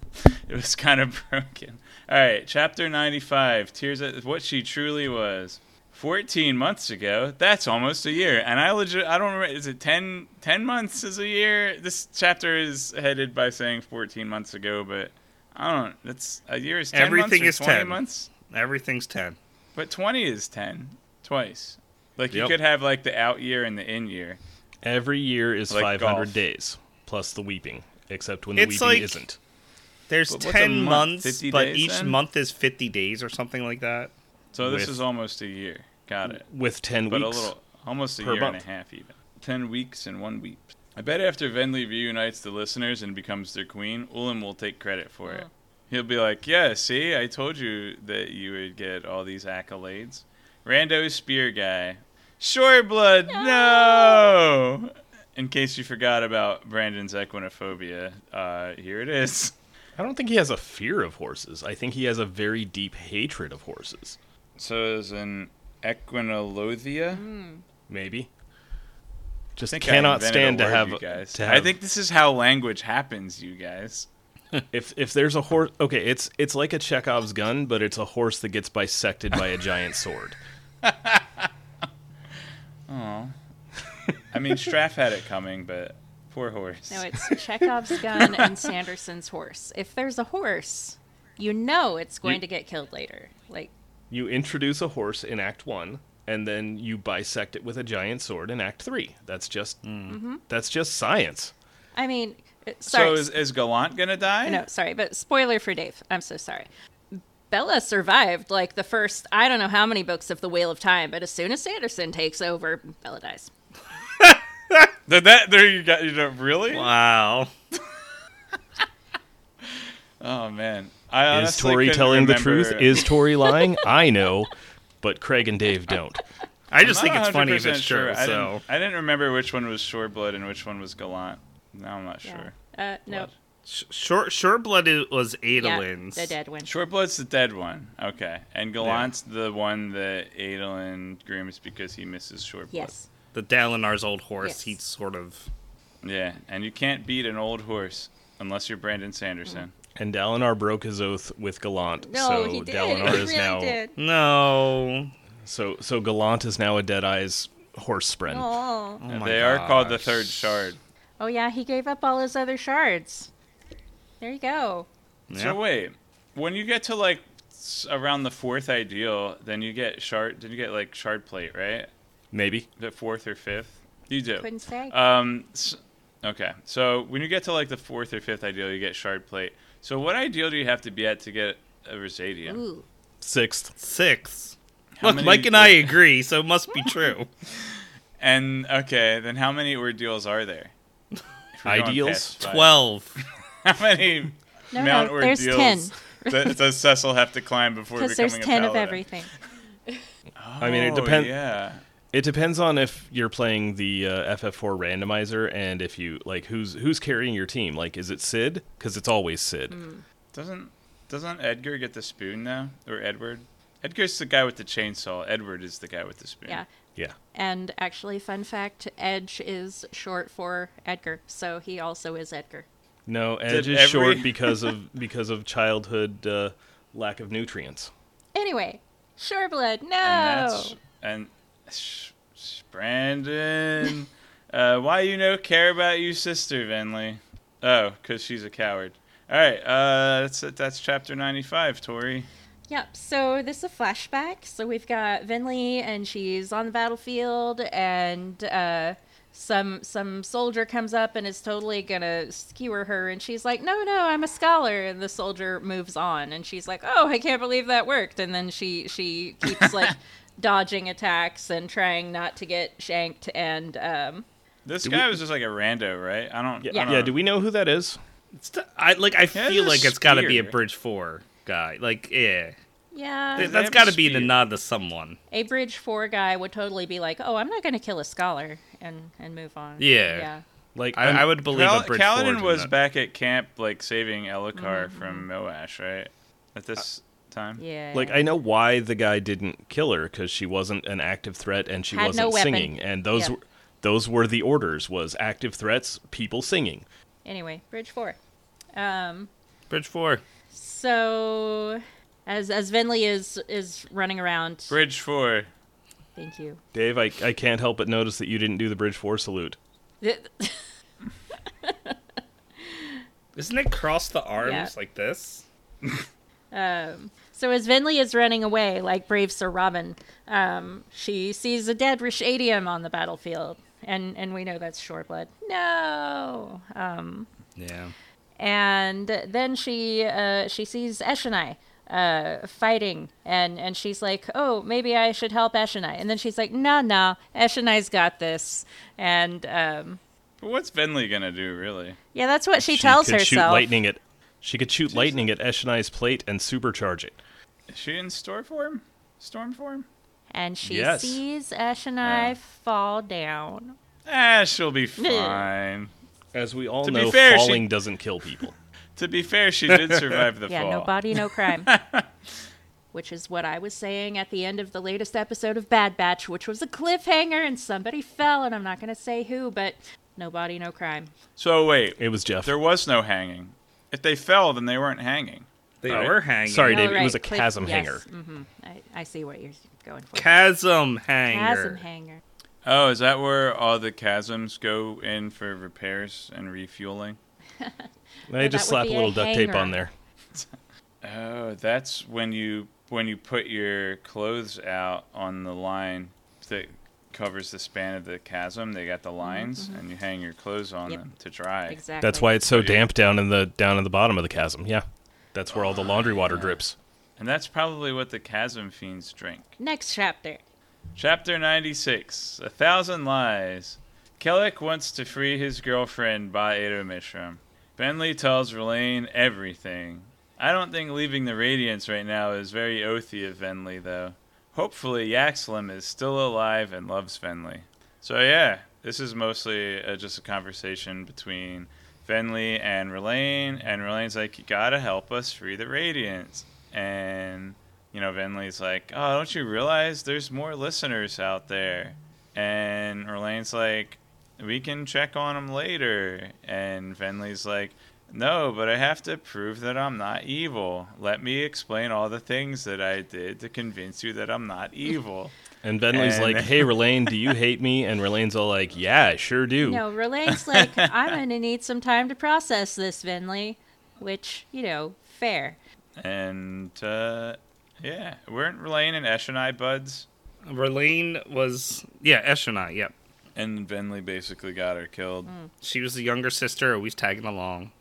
It was kind of broken. All right, chapter 95, Tears of what she truly was. 14 months ago, that's almost a year. And I legit I don't remember is it 10 10 months is a year? This chapter is headed by saying 14 months ago, but I don't That's a year is 10 Everything months or is 20 10. months? Everything's ten. But 20 is 10 twice. Like you Yep. could have like the out year and the in year. Every year is Like 500 golf. days plus the weeping, except when the It's weeping like- isn't. There's But ten month? months, but days, each then? month is fifty days or something like that. So this With- is almost a year. Got it. With 10 But weeks. a little, almost a per year and a half even. Ten weeks and one week. I bet after Venli reunites the listeners and becomes their queen, Ulim will take credit for it. He'll be like, "Yeah, see, I told you that you would get all these accolades." Rando spear guy, Sureblood, no. in case you forgot about Brandon's equinophobia, uh, here it is. I don't think he has a fear of horses. I think he has a very deep hatred of horses. So as an equinolothia. Hmm. Maybe. Just I think I cannot stand a to have, guys. to have. I think this is how language happens, you guys. if if there's a horse, okay, it's it's like a Chekhov's gun, but it's a horse that gets bisected by a giant sword. Oh. I mean, Straff had it coming, but poor horse. No, it's Chekhov's gun and Sanderson's horse. If there's a horse, you know it's going You- to get killed later. Like, You introduce a horse in Act One, and then you bisect it with a giant sword in Act Three. That's just that's just science. I mean, uh, sorry. so is, is Gallant gonna die? No, sorry, but spoiler for Dave. I'm so sorry. Bella survived like the first I don't know how many books of the Wheel of Time, but as soon as Sanderson takes over, Bella dies. Did that there you got you know really? Wow. Oh man. I Is honestly Tori couldn't telling the truth? Is Tori lying? I know, but Craig and Dave don't. I just think it's funny if 100% it's true. sure. I So didn't, I didn't remember which one was Sureblood and which one was Gallant. Now I'm not sure. Uh, no. Short Sureblood i- was Yeah, Adolin's. the dead one. Sureblood's the dead one. Okay. And Gallant's the one that Adolin grooms because he misses Sureblood. Yes. The Dalinar's old horse. Yes. He's sort of. Yeah, and you can't beat an old horse unless you're Brandon Sanderson. And Dalinar broke his oath with Gallant, No, so he did. Dalinar he is really now did. No. so so Gallant is now a Deadeye's horse spren. Oh. Oh my they are called the third shard. Oh yeah, he gave up all his other shards. There you go. Yeah. So wait, when you get to like around the fourth ideal, then you get shard. Did you get like shard plate, right? Maybe. The fourth or fifth? You do. Couldn't say. Um. s- okay. So when you get to like the fourth or fifth ideal, you get shard plate. So what ideal do you have to be at to get a Ryshadium? Ooh. Sixth. Six. How Look, many- Mike and I agree, so it must be true. And okay, then how many ordeals are there? If we're going Ideals? Twelve. How many No, Mount no, there's ordeals ten. does, does Cecil have to climb before Because becoming there's a ten of paladin? everything. I mean, it depends. Oh, yeah. It depends on if you're playing the uh, FF4 randomizer and if you like who's who's carrying your team. Like, is it Sid? Because it's always Sid. Doesn't doesn't Edgar get the spoon now, or Edward? Edgar's the guy with the chainsaw. Edward is the guy with the spoon. Yeah. Yeah. And actually, fun fact: Edge is short for Edgar, so he also is Edgar. No, Edge Did is short because of because of childhood uh, lack of nutrients. Anyway, Sureblood, no. And that's and sh- sh- Brandon. uh, why you no care about you sister, Venli? Oh, cause she's a coward. All right. Uh, that's that's chapter ninety five, Tori. Yep. So this is a flashback. So we've got Venli, and she's on the battlefield, and uh, some some soldier comes up and is totally gonna skewer her, and she's like, "No, no, I'm a scholar." And the soldier moves on, and she's like, "Oh, I can't believe that worked." And then she she keeps like dodging attacks and trying not to get shanked, and um, This Do guy we- was just like a rando, right? I don't. Yeah. I Yeah. don't do we know who that is? It's t- I like. I Yeah, feel like it's got to be a. Bridge Four guy. Like, yeah, yeah, They that's have got to be the nod to someone. a bridge four guy would totally be like, "Oh, I'm not gonna kill a scholar," and and move on. Yeah. Yeah. Like, I, I'm- would believe Cal- a Bridge Kaladin Four. was back at camp, like saving Elhokar Mm-hmm. from Moash, right? At this time. Yeah. Like I know why the guy didn't kill her because she wasn't an active threat and she Had wasn't no singing, and those Yeah. were, those were the orders: was active threats, people singing. Anyway, bridge four. Um, Bridge Four. so as as Venli is is running around. Bridge four. Thank you. Dave, I, I can't help but notice that you didn't do the Bridge Four salute. Isn't it cross the arms Yeah. like this? Um, so as Venli is running away, like brave Sir Robin, um, she sees a dead Ryshadium on the battlefield, and and we know that's Sureblood. No. Um, Yeah. and then she uh, she sees Eshonai uh, fighting, and and she's like, "Oh, maybe I should help Eshonai." And then she's like, "No, no, Eshonai's got this." And um, what's Venli gonna do, really? yeah, that's what she, tells could shoot herself. lightning at she could shoot lightning at Eshonai's plate and supercharge it. Is she in store form? Storm form? And she Yes. sees Eshonai Yeah. fall down. Ah, she'll be fine. As we all To know, fair, she- falling doesn't kill people. To be fair, she did survive the Yeah, fall. no body, no crime. which is what I was saying at the end of the latest episode of Bad Batch, which was a cliffhanger and somebody fell, and I'm not going to say who, but no body, no crime. So wait, It was Jeff. there was no hanging. If they fell, then they weren't hanging. They Right. were hanging. Sorry, Oh, Dave. It was a cliff- chasm yes, hanger. mhm, I, I see what you're going for. Chasm hanger. Chasm hanger. Oh, is that where all the chasms go in for repairs and refueling? They just slap a be a little duct tape on there. Oh, that's when you when you put your clothes out on the line that covers the span of the chasm. They got the mm-hmm. lines, and you hang your clothes on Yep. them to dry. Exactly. That's why it's so damp down in the down in the bottom of the chasm. Yeah, that's where all the laundry water uh, drips. And that's probably what the chasm fiends drink. Next chapter. Chapter 96 A Thousand Lies. Kelek wants to free his girlfriend by Ada Mishram. Venli tells Rlain everything. I don't think leaving the Radiance right now is very oathy of Venli, though. Hopefully, Yaxlim is still alive and loves Venli. So, yeah, this is mostly uh, just a conversation between Venli and Rlain, and Rlain's like, You gotta help us free the Radiance. And you know, Venli's like, "Oh, don't you realize there's more listeners out there?" And Rlain's like, "We can check on them later." And Venli's like, "No, but I have to prove that I'm not evil. Let me explain all the things that I did to convince you that I'm not evil." And Venli's And- like, "Hey, Rlain, do you hate me?" And Rlain's all like, "Yeah, I sure do." No, Rlain's like, I'm going to need some time to process this, Venli. Which, you know, fair. and uh, yeah, weren't Rlain and Eshonai buds? Rlain was yeah, Eshonai, yep. And Venli basically got her killed. She was the younger sister, always tagging along.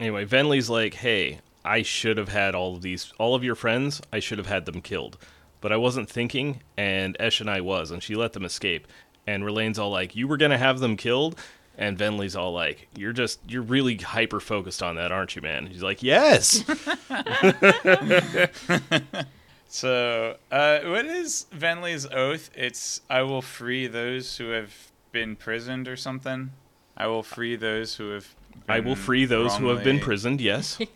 Anyway, Venli's like, "Hey, I should have had all of these, all of your friends. I should have had them killed, but I wasn't thinking, and Eshonai was, and she let them escape." And Rlain's all like, "You were gonna have them killed." And Venli's all like, "You're just, you're really hyper focused on that, aren't you, man?" He's like, "Yes." So, uh, what is Venli's oath? It's I will free those who have been prisoned or something. I will free those who have. I will free those who have been wrongly- prisoned. Yes.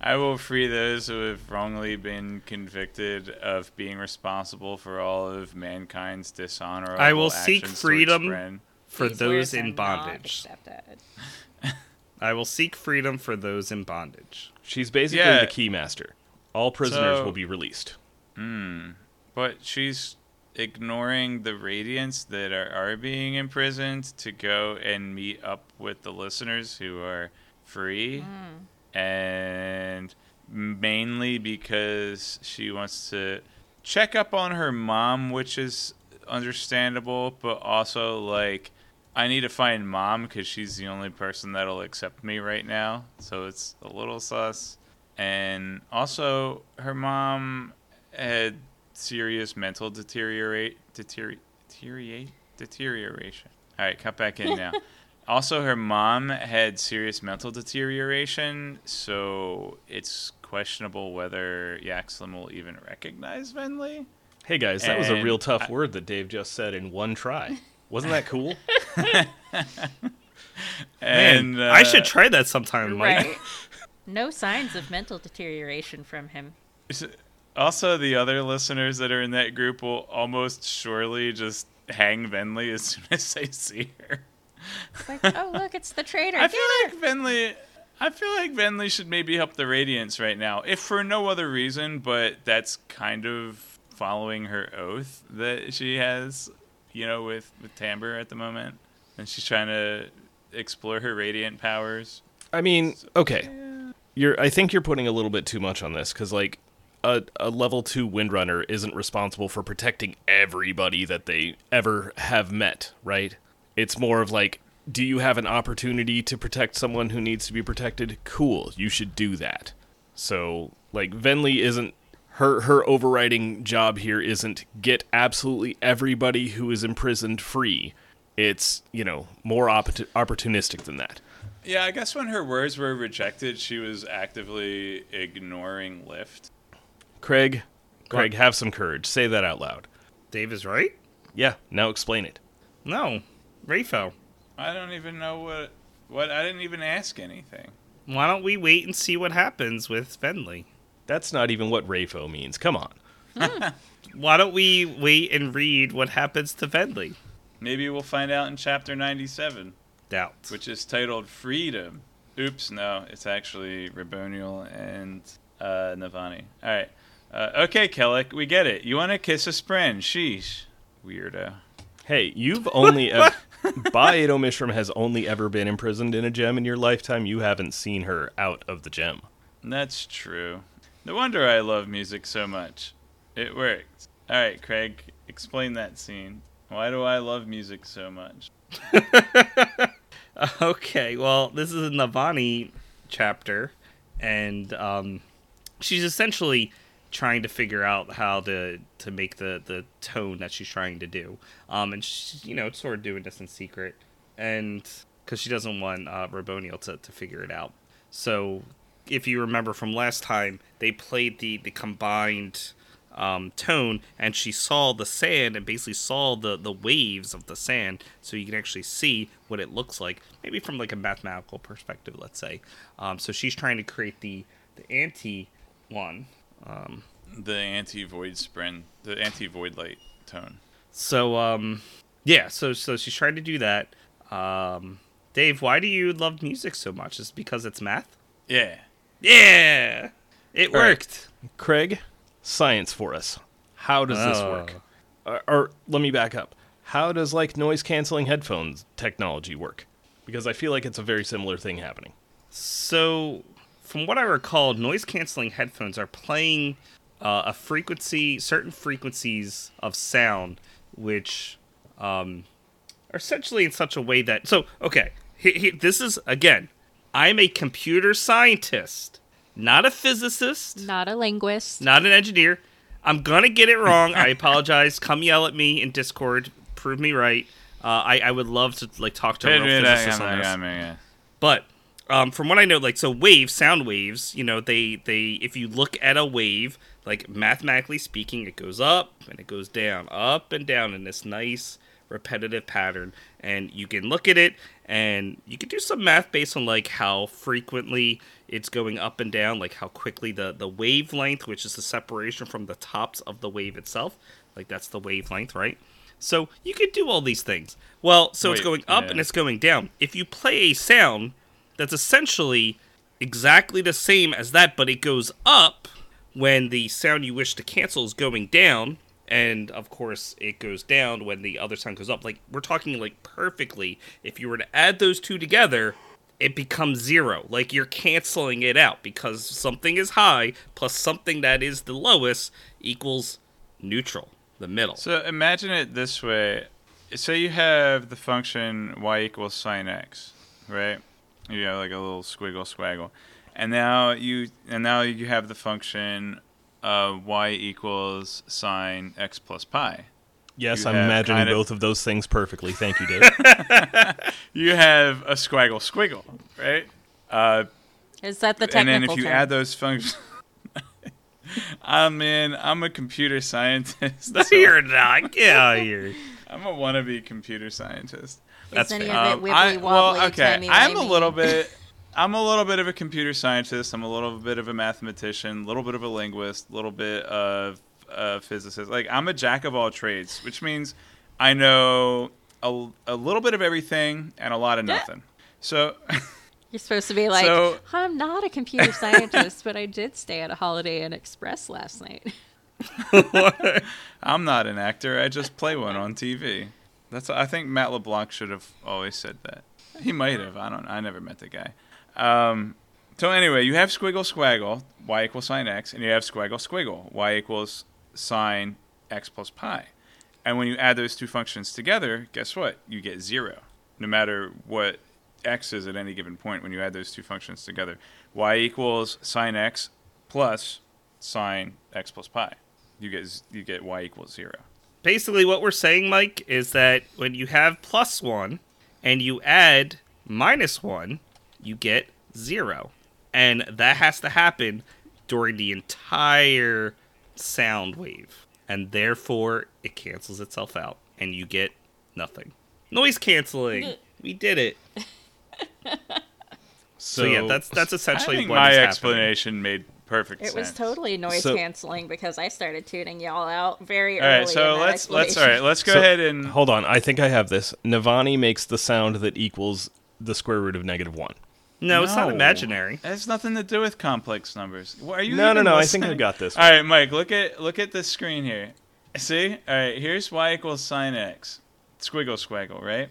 I will free those who have wrongly been convicted of being responsible for all of mankind's dishonorable I will seek freedom For These those in bondage. I will seek freedom for those in bondage. She's basically Yeah. the key master. All prisoners So- will be released. Hmm. But she's ignoring the radiants that are, are being imprisoned to go and meet up with the listeners who are free. Hmm. And mainly because she wants to check up on her mom, which is understandable, but also like I need to find mom because she's the only person that'll accept me right now. So it's a little sus. And also, her mom had serious mental deteriorate, deteriorate, deteriorate, deterioration. All right, cut back in now. also, her mom had serious mental deterioration, so it's questionable whether Yaxlim will even recognize Venli. Hey guys, that was a real tough I- word that Dave just said in one try. Wasn't that cool? Man, And I uh, should try that sometime, Mike. Right. no signs of mental deterioration from him. Also, the other listeners that are in that group will almost surely just hang Venli as soon as they see her. It's like, oh, look, it's the traitor. I Get feel her. like Venli. I feel like Venli should maybe help the Radiance right now, if for no other reason, but that's kind of following her oath that she has, you know, with with Timbre at the moment, and she's trying to explore her radiant powers. I mean, okay. You're I think you're putting a little bit too much on this cuz like a, a level 2 windrunner isn't responsible for protecting everybody that they ever have met, right? It's more of like do you have an opportunity to protect someone who needs to be protected? Cool, you should do that. So, like Venli isn't her her overriding job here isn't get absolutely everybody who is imprisoned free. It's, you know, more opportu- opportunistic than that. Yeah, I guess when her words were rejected, she was actively ignoring Lift. Craig, Craig, have some courage. Say that out loud. Dave is right. Yeah, now explain it. No, RAFO. I don't even know what. What I didn't even ask anything. Why don't we wait and see what happens with Venli? That's not even what RAFO means. Come on. Why don't we wait and read what happens to Venli? Maybe we'll find out in chapter 97, Doubt. which is titled Freedom. Oops, no, it's actually Raboniel and uh, Navani. All right. Uh, okay, Kelek, we get it. You want to kiss a spren. Sheesh. Weirdo. Hey, you've only ever. Ba-Ado-Mishram has only ever been imprisoned in a gem in your lifetime. You haven't seen her out of the gem. That's true. No wonder I love music so much. It works. All right, Craig, explain that scene. Why do I love music so much? Okay, well, this is a Navani chapter, and um, she's essentially trying to figure out how to to make the the tone that she's trying to do. Um, and she's you know sort of doing this in secret, and because she doesn't want uh, to to figure it out. So, if you remember from last time, they played the the combined um, tone, and she saw the sand and basically saw the the waves of the sand, so you can actually see what it looks like, maybe from like a mathematical perspective, let's say. Um, so she's trying to create the the anti one. Um, The anti-void spren, the anti-void light tone. so um, yeah, so so she's trying to do that. Um, Dave, why do you love music so much? Is it because it's math? Yeah. Yeah, it All right. worked. Craig, science for us. How does this Oh. work? Or, or let me back up. How does like noise canceling headphones technology work? Because I feel like it's a very similar thing happening. So, from what I recall, noise canceling headphones are playing uh, a frequency, certain frequencies of sound, which um, are essentially in such a way that. So, okay, he, he, this is again, I'm a computer scientist, not a physicist, Not a linguist. not an engineer. I'm gonna get it wrong. I apologize. Come yell at me in Discord. Prove me right. Uh, I, I would love to like talk to a real physicist on this. But um, from what I know, like so, waves, sound waves. You know, they they if you look at a wave, like mathematically speaking, it goes up and it goes down, up and down in this nice repetitive pattern. And you can look at it and you can do some math based on like how frequently it's going up and down, like how quickly the the wavelength, which is the separation from the tops of the wave itself, like that's the wavelength, right? So you can do all these things. Well, so it's going up yeah. and it's going down. If you play a sound that's essentially exactly the same as that, but it goes up when the sound you wish to cancel is going down, and of course it goes down when the other sound goes up. Like we're talking like perfectly. If you were to add those two together, it becomes zero. Like you're canceling it out because something is high plus something that is the lowest equals neutral, the middle. So imagine it this way. Say you have the function y equals sine x, right? You have like a little squiggle squaggle. And now you and now you have the function uh, y equals sine x plus pi. Yes, You I'm imagining kind of- both of those things perfectly. Thank you, Dave. You have a squaggle squiggle, right? Uh, Is that the technical term? and then if you term? add those functions I'm in. I'm a computer scientist. No, so you're not. Get out of here. I'm a wannabe computer scientist. That's Is any fair. of it Um, wibbly I- wobbly, well, okay. timey I'm a little bit. I'm a little bit of a computer scientist. I'm a little bit of a mathematician. A little bit of a linguist. A little bit of a physicist. Like I'm a jack of all trades, which means I know a, a little bit of everything and a lot of nothing. So You're supposed to be like, So- I'm not a computer scientist, but I did stay at a Holiday Inn Express last night. I'm not an actor. I just play one on TV. That's. I think Matt LeBlanc should have always said that. He might have. I don't. I never met the guy. Um, so anyway, you have squiggle squaggle y equals sine x, and you have squaggle squiggle y equals sine x plus pi. And when you add those two functions together, guess what? You get zero, no matter what x is at any given point. When you add those two functions together, y equals sine x plus sine x plus pi. You get you get y equals zero. Basically, what we're saying, Mike, is that when you have plus one and you add minus one, you get zero. And that has to happen during the entire sound wave. And therefore, it cancels itself out and you get nothing. Noise canceling. we did it. So, yeah, that's that's I essentially think what my is happening. explanation made perfect It sense. was totally noise So- canceling because I started tuning y'all out very All early. right, so in that let's let's all explanation. right, let's go So, ahead and Hold on, I think I have this. Navani makes the sound that equals the square root of negative one. No, it's not imaginary. It has nothing to do with complex numbers. Are you No, no, even no. I think I got this. All right, Mike. Look at look at this screen here. See? All right. Here's y equals sine x. Squiggle, squaggle. Right?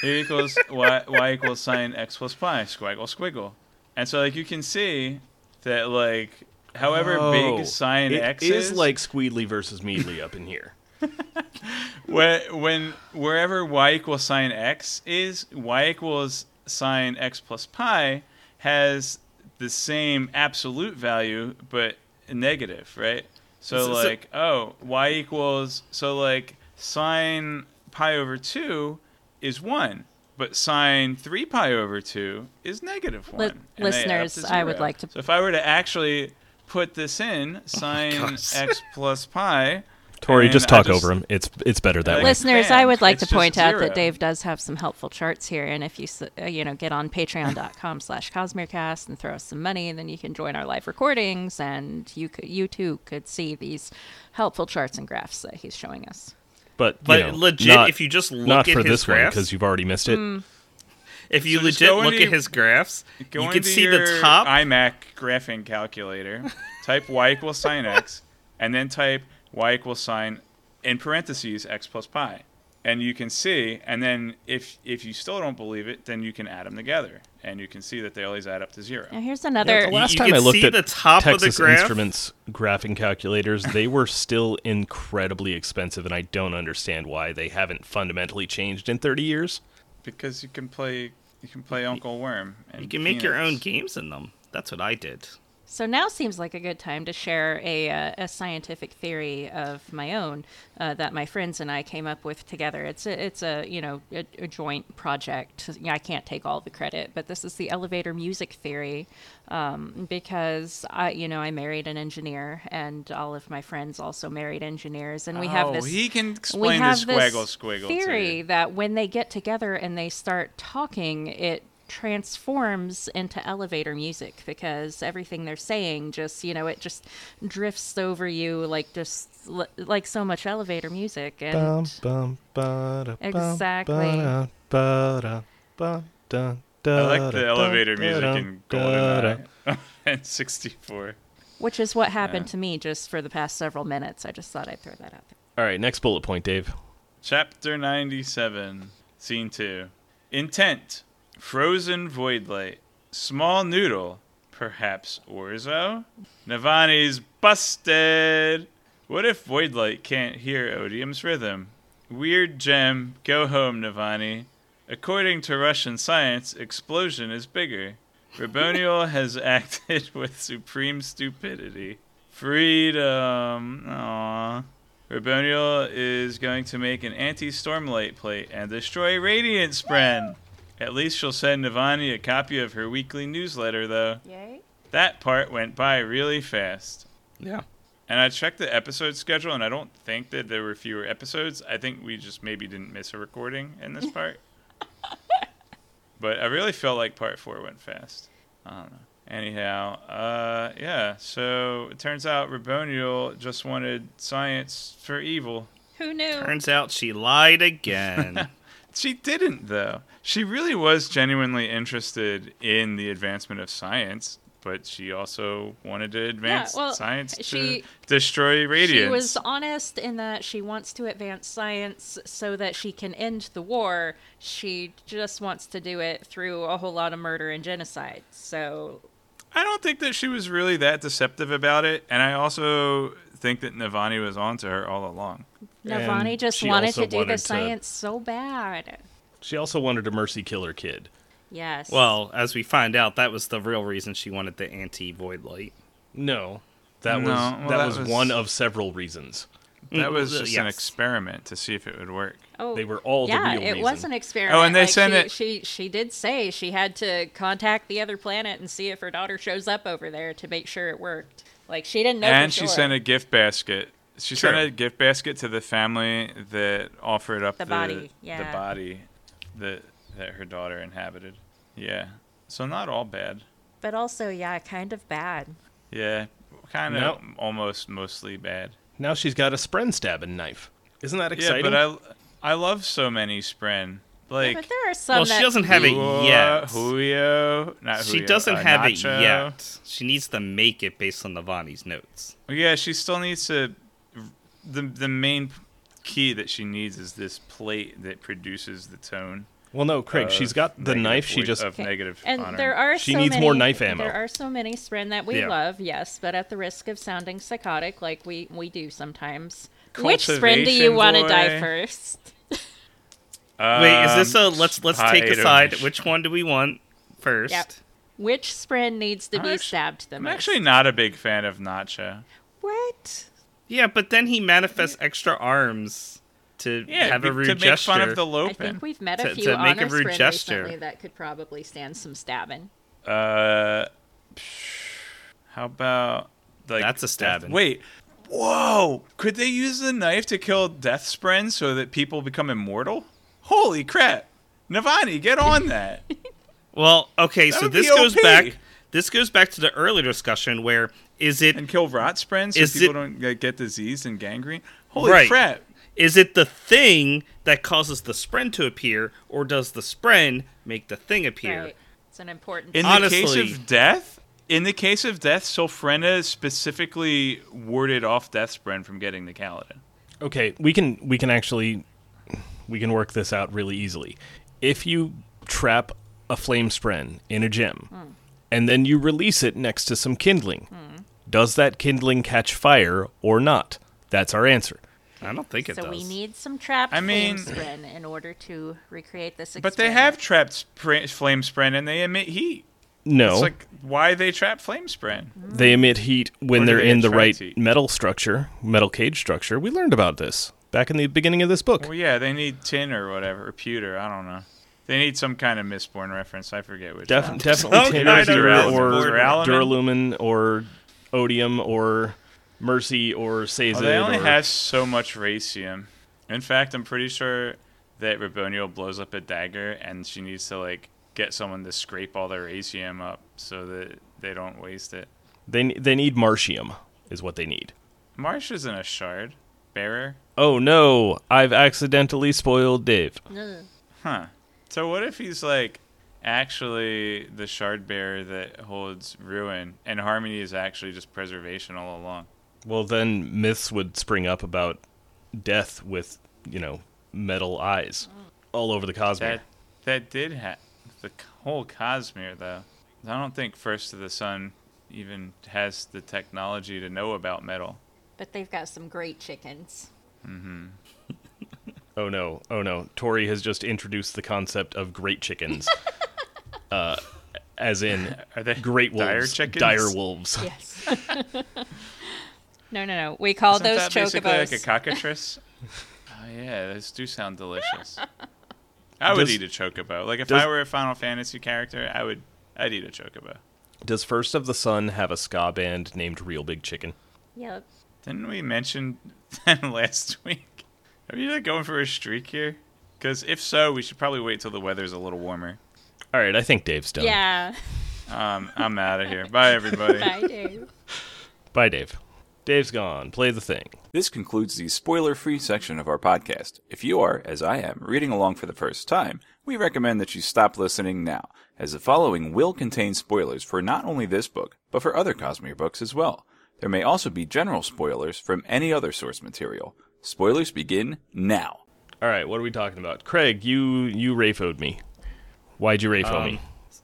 Here equals y, y equals sine x plus pi. Squaggle, squiggle. And so like you can see that like however Oh, big sine it x is like Squeedly versus Meadly up in here. when when wherever y equals sine x is y equals sine x plus pi has the same absolute value but negative right? So So- so- like oh y equals so like sine pi over 2 is 1 but sine 3 pi over 2 is negative 1 Li- and they add up listeners, I would like to- so if i were to actually put this in sine gosh. x plus pi Tori, just I talk over him. It's it's better that Like- way. Listeners, I would like It's to point out zero. that Dave does have some helpful charts here, and if you uh, you know get on Patreon.com slash Cosmerecast and throw us some money, then you can join our live recordings, and you could, you too could see these helpful charts and graphs that he's showing us. But you But know, legit, not- if you just look not at for his this one graphs, because you've already missed it. Mm. if you So legit look into at his graphs, Go you can see your the top. iMac graphing calculator. type y equals sine x, and then type y equals sine in parentheses x plus pi, and you can see. And then if if you still don't believe it, then you can add them together, and you can see that they always add up to zero. Now here's Yeah, another. the last you time can I looked at the top of the Texas graph. Instruments graphing calculators, they were still incredibly expensive, and I don't understand why they haven't fundamentally changed in 30 years. Because you can play you can play Uncle Worm. And you can make your own games in them. That's what I did. So now seems like a good time to share a, uh, a scientific theory of my own uh, that my friends and I came up with together. It's a, it's a you know a, a joint project. Yeah, I can't take all the credit, but this is the elevator music theory um, because I you know I married an engineer and all of my friends also married engineers, and we have oh, this he can we explain the have this squiggle theory that when they get together and they start talking, it transforms into elevator music because everything they're saying just you know it just drifts over you like just l- like so much elevator music and Exactly. I like the elevator music in GoldenEye and 64. which is what happened Yeah. to me just for the past several minutes i just thought i'd throw that out there All right, next bullet point, Dave. Chapter 97, Scene 2. Intent Frozen Void Light. Small Noodle. Perhaps Orzo? Navani's busted! What if Void Light can't hear Odium's rhythm? Weird gem. Go home, Navani. According to Russian science, explosion is bigger. Raboniel has acted with supreme stupidity. Freedom. Aww. Raboniel is going to make an anti-stormlight plate and destroy Radiant Spren. At least she'll send Navani a copy of her weekly newsletter, though. yay That part went by really fast. Yeah. And I checked the episode schedule, and I don't think that there were fewer episodes. I think we just maybe didn't miss a recording in this part. but I really felt like part four went fast. I don't know. Anyhow, uh, yeah. So it turns out Raboniel just wanted science for evil. who knew Turns out she lied again. She didn't, though. She really was genuinely interested in the advancement of science, but she also wanted to advance well, science to she- destroy radiance. She was honest in that she wants to advance science so that she can end the war. She just wants to do it through a whole lot of murder and genocide. So, I don't think that she was really that deceptive about it, and I also think that Navani was onto her all along. Navani And just wanted to do wanted the to- science so bad. She also wanted to mercy kill her kid. Yes. well, as we find out, that was the real reason she wanted the anti-void light. No, that No, was well, that, that was, was- one of several reasons. That Mm, was uh, just an experiment to see if it would work. oh, They were all the yeah, real it reason. was an experiment. Oh, and they Like, sent she, it- She she did say she had to contact the other planet and see if her daughter shows up over there to make sure it worked. Like she didn't know. and for she sure. sent a gift basket She Sure. sent a gift basket to the family that offered up The the, body, the body that that her daughter inhabited. Yeah. So not all bad. But also, yeah, kind of bad. Yeah. Kind of No. almost mostly bad. Now she's got a spren stabbing knife. Isn't that exciting? Yeah, but I I love so many Spren. Like but there are some Well, that she doesn't have it yet. Julio, not She Julio, doesn't uh, have Nacho. it yet. She needs to make it based on Navani's notes. Yeah, she still needs to. The the main key that she needs is this plate that produces the tone. Well, no, Craig. of she's got the knife. She just of negative And honor. there are She so needs many, more knife ammo. There are so many Spren that we Yeah. love, yes, but at the risk of sounding psychotic, like we we do sometimes. Which Spren do you Cultivation want to die boy. first? Wait, is this a Um, let's let's take a Spider- side? Which one do we want first? Yep. Which Spren needs to I'm be actu- stabbed the most? I'm most? actually not a big fan of Nacho. What? Yeah, but then he manifests extra arms to Yeah, have a rude to make gesture. fun of the I think we've met a To- few to make a honor rude gesture. recently that could probably stand some stabbing. Uh, how about like That's a Death- stabbing. Wait, whoa! Could they use the knife to kill Death Spren so that people become immortal? Holy crap! Navani, get on that. Well, okay, That so this goes OP. back. This goes back to the earlier discussion where is it and kill rot Spren so people it- don't get, get diseased and gangrene. Holy Right. crap! Is it the thing that causes the spren to appear, or does the spren make the thing appear? Right. It's an important. In the Honestly- case of death, in the case of death, Sylphrena specifically warded off Death Spren from getting the Kaladin. okay. We can we can actually we can work this out really easily. If you trap a flame spren in a gem, hmm. and then you release it next to some kindling, hmm. does that kindling catch fire or not? That's our answer. I don't think it so does. we need some trapped I mean- flame Spren in order to recreate this. But they have trapped spr- flame spren and they emit heat. No, It's like why they trap flame spren. Mm-hmm. they emit heat when Or they're they in the right heat? metal structure, metal cage structure. We learned about this back in the beginning of this book. Well, yeah, they need tin or whatever, or pewter. I don't know. They need some kind of Mistborn reference. I forget which. Def- one. definitely tin God, or, I Dura- or Duralumin? Duralumin or Odium or Mercy or Sazed. Oh, they only or, have so much raysium. In fact, I'm pretty sure that Raboniel blows up a dagger, and she needs to like get someone to scrape all their raysium up so that they don't waste it. they they need Martium is what they need. Marsh isn't a shard bearer, Oh no, I've accidentally spoiled Dave. Ugh. huh? So what if he's like actually the shard bearer that holds ruin, and harmony is actually just preservation all along? Well, then myths would spring up about death with, you know, metal eyes all over the Cosmere. That that did have the whole Cosmere though. I don't think First of the Sun even has the technology to know about metal. But they've got some great chickens. Mhm oh no, oh no. Tori has just introduced the concept of great chickens. uh, as in Are they great wolves. dire chickens? Dire wolves. Yes. no, no, no. We call Isn't those that basically chocobos. like a cockatrice? oh yeah, those do sound delicious. I would Does- eat a chocobo. Like if does- I were a Final Fantasy character, I would I'd eat a chocobo. Does First of the Sun have a ska band named Real Big Chicken? Yep. Didn't we mention that last week? Are you like going for a streak here? Because if so, we should probably wait till the weather's a little warmer. All right, I think Dave's done. Yeah. Um, I'm out of here. Bye, everybody. Bye, Dave. Bye, Dave. Dave's gone. Play the thing. This concludes the spoiler free section of our podcast. If you are, as I am, reading along for the first time, we recommend that you stop listening now, as the following will contain spoilers for not only this book, but for other Cosmere books as well. There may also be general spoilers from any other source material. Spoilers begin now. All right, what are we talking about? Craig, you you rafoed me. Why'd you rafo Um, me?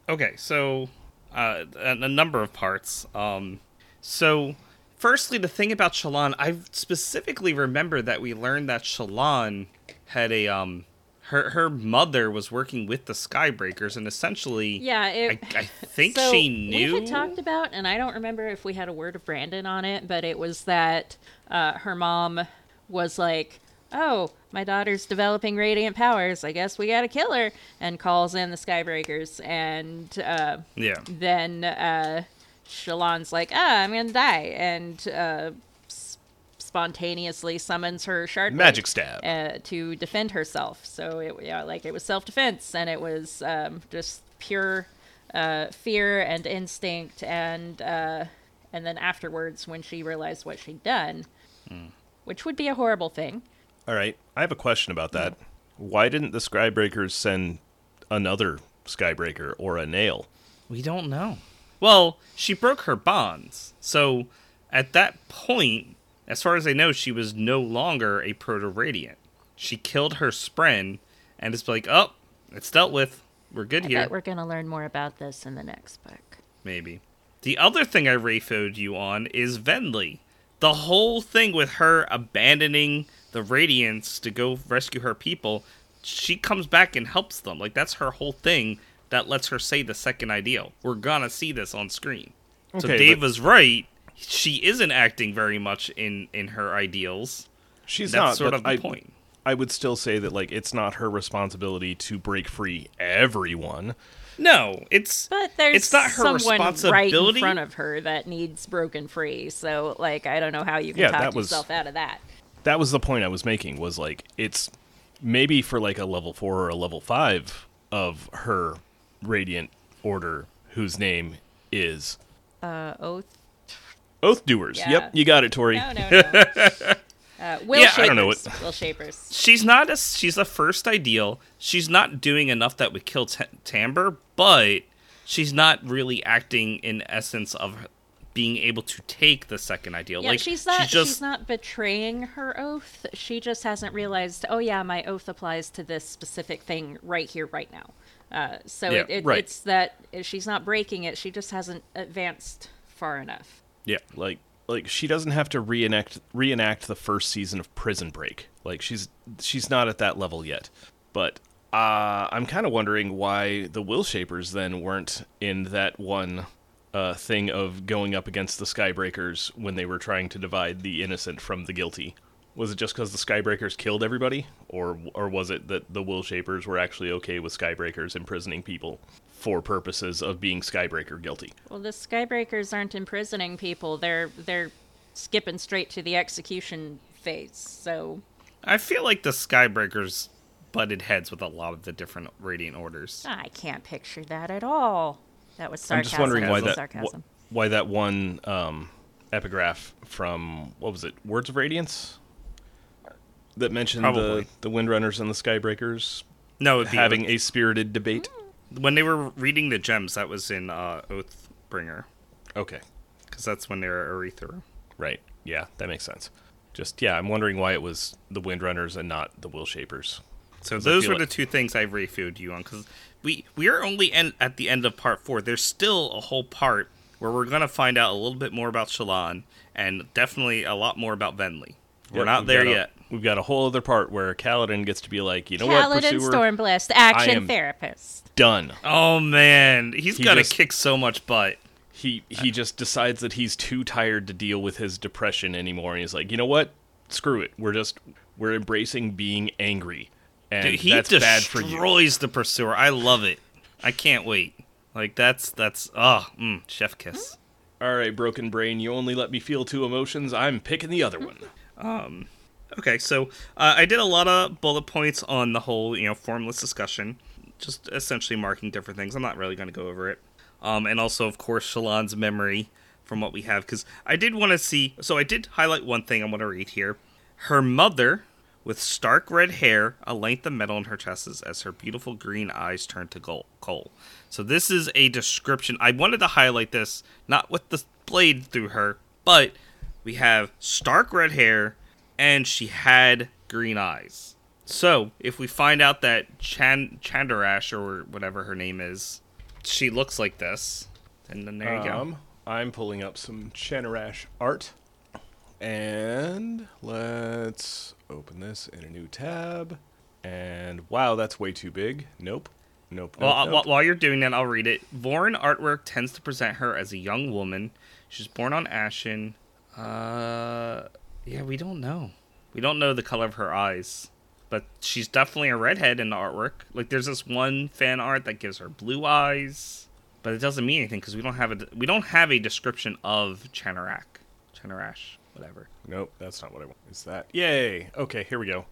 Okay, so uh, a, a number of parts. Um, so, firstly, the thing about Shallan, I specifically remember that we learned that Shallan had a um, her her mother was working with the Skybreakers, and essentially, Yeah, it, I, I think so she knew. We had talked about, and I don't remember if we had a word of Brandon on it, but it was that uh, her mom was like, "Oh, my daughter's developing radiant powers. I guess we gotta kill her," and calls in the Skybreakers, and uh, yeah, then uh, Shallan's like, "Ah, I'm gonna die," and uh, S- spontaneously summons her shard Magic stab. uh, to defend herself. So it yeah, like it was self defense, and it was um, just pure uh, fear and instinct, and uh, and then afterwards, when she realized what she'd done, which would be a horrible thing. All right, I have a question about that. Why didn't the Skybreakers send another Skybreaker or a Nale? We don't know. Well, she broke her bonds. So at that point, as far as I know, she was no longer a Proto Radiant. She killed her Spren and it's like, oh, it's dealt with. We're good I here. bet we're gonna learn more about this in the next book. Maybe. The other thing I rafoed you on is Venli. The whole thing with her abandoning the Radiants to go rescue her people, she comes back and helps them. Like that's her whole thing that lets her say the second ideal. We're gonna see this on screen. so Dave but- was right. She isn't acting very much in in her ideals. She's That's not. sort but of the I, point. I would still say that like it's not her responsibility to break free everyone. No, it's But there's it's not her someone right in front of her that needs broken free. So, like, I don't know how you can Yeah, talk that was- yourself out of that. That was the point I was making. Was like it's maybe for like a level four or a level five of her radiant order, whose name is Uh, oath. Oath Doers. Yeah. Yep, you got it, Tori. No, no, no. uh, Will Yeah, Shapers. I don't know what- Will Shapers. she's not a she's the first ideal. She's not doing enough that would kill T- Timbre, but she's not really acting in essence of being able to take the second ideal. Yeah, like she's not. She's, just not betraying her oath. She just hasn't realized. Oh yeah, my oath applies to this specific thing right here, right now. Uh, so Yeah, it, it, right. it's that she's not breaking it. She just hasn't advanced far enough. Yeah, like like she doesn't have to reenact reenact the first season of Prison Break. Like she's she's not at that level yet. But uh, I'm kind of wondering why the Will Shapers then weren't in that one uh, thing of going up against the Skybreakers when they were trying to divide the innocent from the guilty. Was it just because the Skybreakers killed everybody, or or was it that the Will Shapers were actually okay with Skybreakers imprisoning people for purposes of being Skybreaker guilty? Well, the Skybreakers aren't imprisoning people. They're they're skipping straight to the execution phase. So I feel like the Skybreakers butted heads with a lot of the different Radiant orders. I can't picture that at all. That was sarcasm. I'm just wondering why that sarcasm. wh- why that one um, epigraph from what was it, Words of Radiance, that mentioned Probably. the the Windrunners and the Skybreakers No, having a spirited debate. when they were reading the gems. That was in uh, Oathbringer Okay, because that's when they're Aretha. right, yeah, that makes sense. Just yeah, I'm wondering why it was the Windrunners and not the Will Shapers. So those were the two things I refueled you on because we we are only en- at the end of part four. There's still a whole part where we're gonna find out a little bit more about Shallan and definitely a lot more about Venli. We're Yep, not there yet. We've got a whole other part where Kaladin gets to be like, you know what, Paladin Pursuer, Stormblessed, I action am- therapist. done. Oh man, he's He gotta kick so much butt. he he just decides that he's too tired to deal with his depression anymore and he's like you know what screw it we're just we're embracing being angry and Dude, he that's bad for you destroys the pursuer. I love it. I can't wait. Like that's that's oh, mm, chef kiss. all right broken brain you only let me feel two emotions i'm picking the other one Okay, so uh, I did a lot of bullet points on the whole, you know, formless discussion, just essentially marking different things. I'm not really going to go over it. Um, and also, of course, Shallan's memory from what we have, because I did want to see. So I did highlight one thing I want to read here. Her mother, with stark red hair, a length of metal in her chest, as- her beautiful green eyes turn to coal. So this is a description. I wanted to highlight this, not with the blade through her, but we have stark red hair, and she had green eyes. So, if we find out that Chan Chandarash or whatever her name is, she looks like this, and then there you go. um, i'm pulling up some Chanarash art and let's open this in a new tab and wow that's way too big nope nope, nope, Well, uh, nope. while you're doing that, I'll read it. Vorin artwork tends to present her as a young woman. She's born on Ashyn. Uh, yeah, we don't know. We don't know the color of her eyes, but she's definitely a redhead in the artwork. Like, there's this one fan art that gives her blue eyes, but it doesn't mean anything because we don't have a we don't have a description of Chanarak, Chanarash. whatever. Nope, that's not what I want. Is that? Yay! Okay, here we go.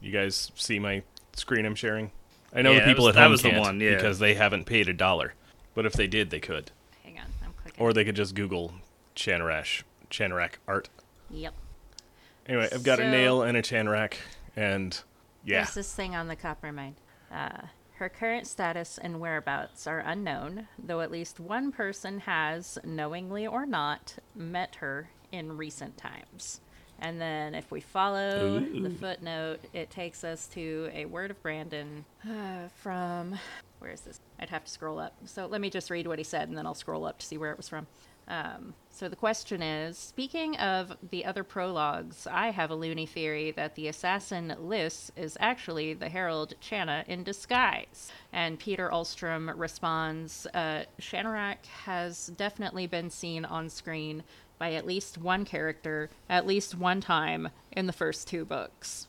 You guys see my screen I'm sharing? I know Yeah, the people was- at that home was the can't one, yeah. because they haven't paid a dollar. But if they did, they could. Hang on, I'm clicking. Or they could just Google Chanarash, Chanarak art. yep. Anyway, I've got a Nale and a Chanarak, and yeah. There's this thing on the Coppermind. Uh, her current status and whereabouts are unknown, though at least one person has, knowingly or not, met her in recent times. And then if we follow the footnote, it takes us to a word of Brandon uh, from. Where is this? I'd have to scroll up. So let me just read what he said and then I'll scroll up to see where it was from. Um, so the question is Speaking of the other prologues, I have a loony theory that the assassin Liss is actually the Herald Chana in disguise. And Peter Ahlstrom responds uh, Shanarak has definitely been seen on screen by at least one character at least one time in the first two books.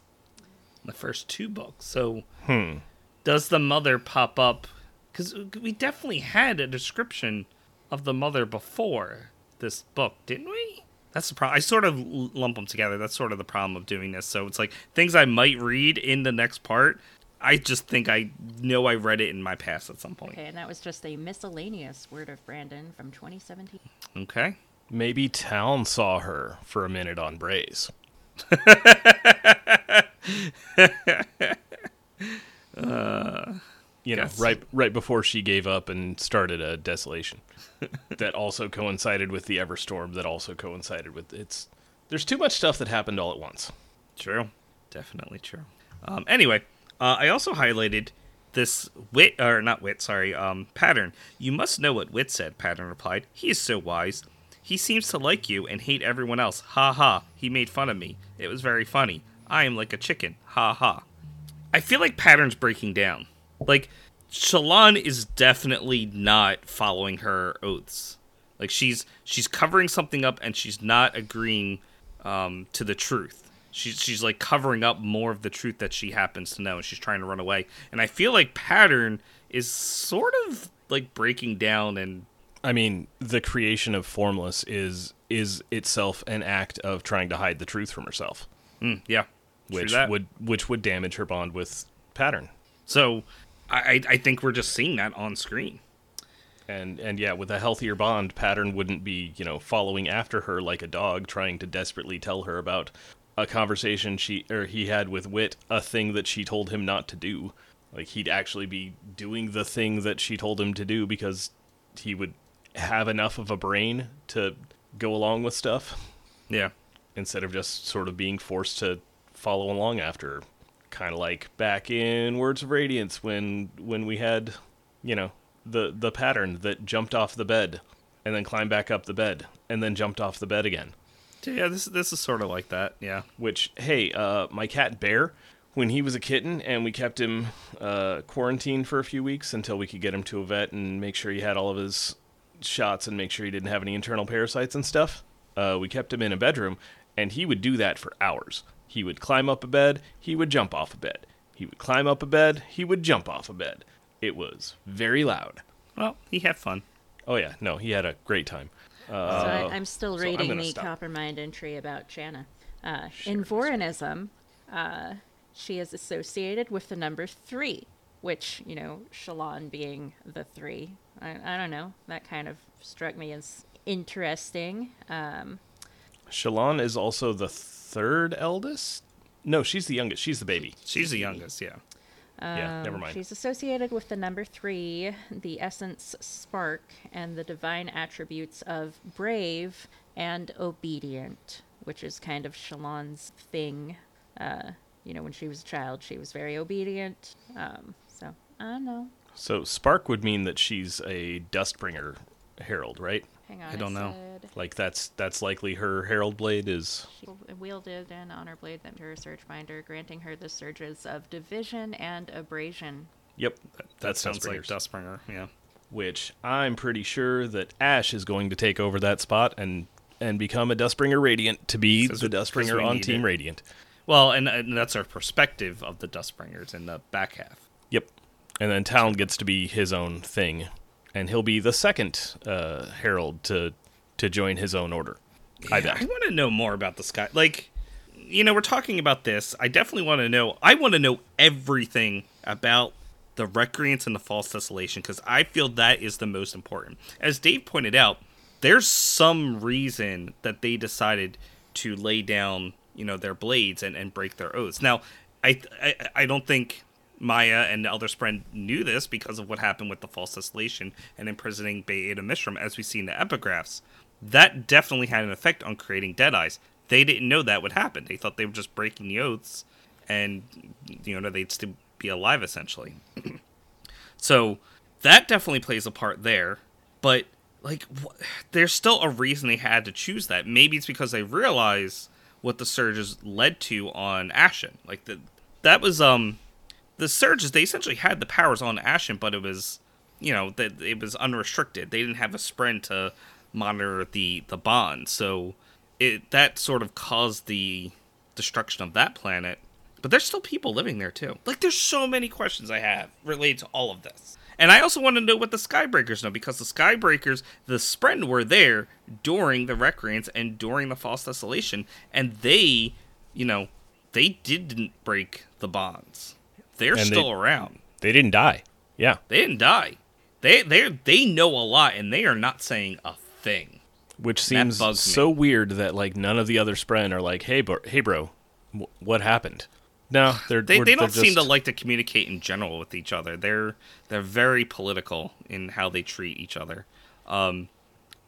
The first two books. So, does the mother pop up? Because we definitely had a description of the mother before this book, didn't we? That's the problem. I sort of lump them together. That's sort of the problem of doing this. So it's like things I might read in the next part. I just think I know I read it in my past at some point. Okay, and that was just a miscellaneous word of Brandon from 2017. Okay. Maybe Town saw her for a minute on Braze. Uh, you know, Yes. right right before she gave up and started a desolation. that also coincided with the Everstorm. That also coincided with it's. There's too much stuff that happened all at once. True. Definitely true. Um, anyway, uh, I also highlighted this wit, or not wit, sorry, um, pattern. You must know what wit said, pattern replied. He is so wise. He seems to like you and hate everyone else. Ha ha. He made fun of me. It was very funny. I am like a chicken. Ha ha. I feel like pattern's breaking down. Like, Shallan is definitely not following her oaths. Like she's she's covering something up and she's not agreeing um, to the truth. She's she's like covering up more of the truth that she happens to know, and she's trying to run away. And I feel like pattern is sort of like breaking down and I mean, the creation of Formless is is itself an act of trying to hide the truth from herself, mm, yeah, which would which would damage her bond with Pattern. so. I I think we're just seeing that on screen. And and yeah, with a healthier bond, Pattern wouldn't be, you know, following after her like a dog trying to desperately tell her about a conversation she or he had with Wit, a thing that she told him not to do. Like he'd actually be doing the thing that she told him to do because he would have enough of a brain to go along with stuff Yeah, instead of just sort of being forced to follow along after her. Kind of like back in Words of Radiance when when we had, you know, the the pattern that jumped off the bed and then climbed back up the bed and then jumped off the bed again. yeah. This this is sort of like that. Yeah. Which hey, uh, my cat Bear, when he was a kitten and we kept him uh, quarantined for a few weeks until we could get him to a vet and make sure he had all of his shots and make sure he didn't have any internal parasites and stuff. Uh, we kept him in a bedroom, and he would do that for hours. He would climb up a bed, he would jump off a bed. He would climb up a bed, he would jump off a bed. It was very loud. Well, he had fun. Oh yeah, no, he had a great time. so Uh, I, I'm still so I'm reading the stop. Coppermind entry about Chana. Uh, in Vorinism, uh, she is associated with the number three, which, you know, Shallan being the three. I, I don't know. That kind of struck me as interesting. Um, Shallan is also the third eldest. No, she's the youngest. She's the baby. She's the youngest. Yeah. yeah, never Um, mind. She's associated with the number three, the essence spark, and the divine attributes of brave and obedient, which is kind of Shallan's thing. Uh, you know, when she was a child, she was very obedient. Um, so I don't know. So Spark would mean that she's a Dustbringer herald, right? Hang on. I don't it know. Said Like that's that's likely her herald blade is. She wielded an honor blade that her surge binder, granting her the surges of division and abrasion. Yep, That that's sounds like Dustbringers. Dustbringer. Yeah. Which I'm pretty sure that Ash is going to take over that spot and and become a Dustbringer Radiant to be the Dustbringer on Team it. Radiant. Well, and, and that's our perspective of the Dustbringers in the back half. Yep. And then Taln gets to be his own thing, and he'll be the second uh, herald to to join his own order. I bet. I want to know more about the sky. Like, you know, we're talking about this. I definitely want to know. I want to know everything about the recreants and the false desolation because I feel that is the most important. As Dave pointed out, there's some reason that they decided to lay down, you know, their blades and, and break their oaths. Now, I, I I don't think Maya and the Elder Spren knew this because of what happened with the false desolation and imprisoning Ba-Ado-Mishram, as we see in the epigraphs. That definitely had an effect on creating Dead Eyes. They didn't know that would happen. They thought they were just breaking the oaths, and you know they'd still be alive essentially. so that definitely plays a part there. But like, wh- there's still a reason they had to choose that. Maybe it's because they realize what the surges led to on Ashyn. Like the that was um the surges they essentially had the powers on Ashyn, but it was you know that it was unrestricted. They didn't have a spren to monitor the the bond, so it that sort of caused the destruction of that planet. But there's still people living there too. Like there's so many questions I have related to all of this. And I also want to know what the Skybreakers know because the Skybreakers, the Spren were there during the Recreants and during the False Desolation, and they, you know, they didn't break the bonds. They're And they- still around. They didn't die. Yeah. They didn't die. They they they know a lot, and they are not saying a thing. Which seems bugs me. so weird that like none of the other Spren are like, "Hey, bro, hey, bro, wh- what happened?" No, they're They, they don't they're seem to like to communicate in general with each other. They're they're very political in how they treat each other. Um,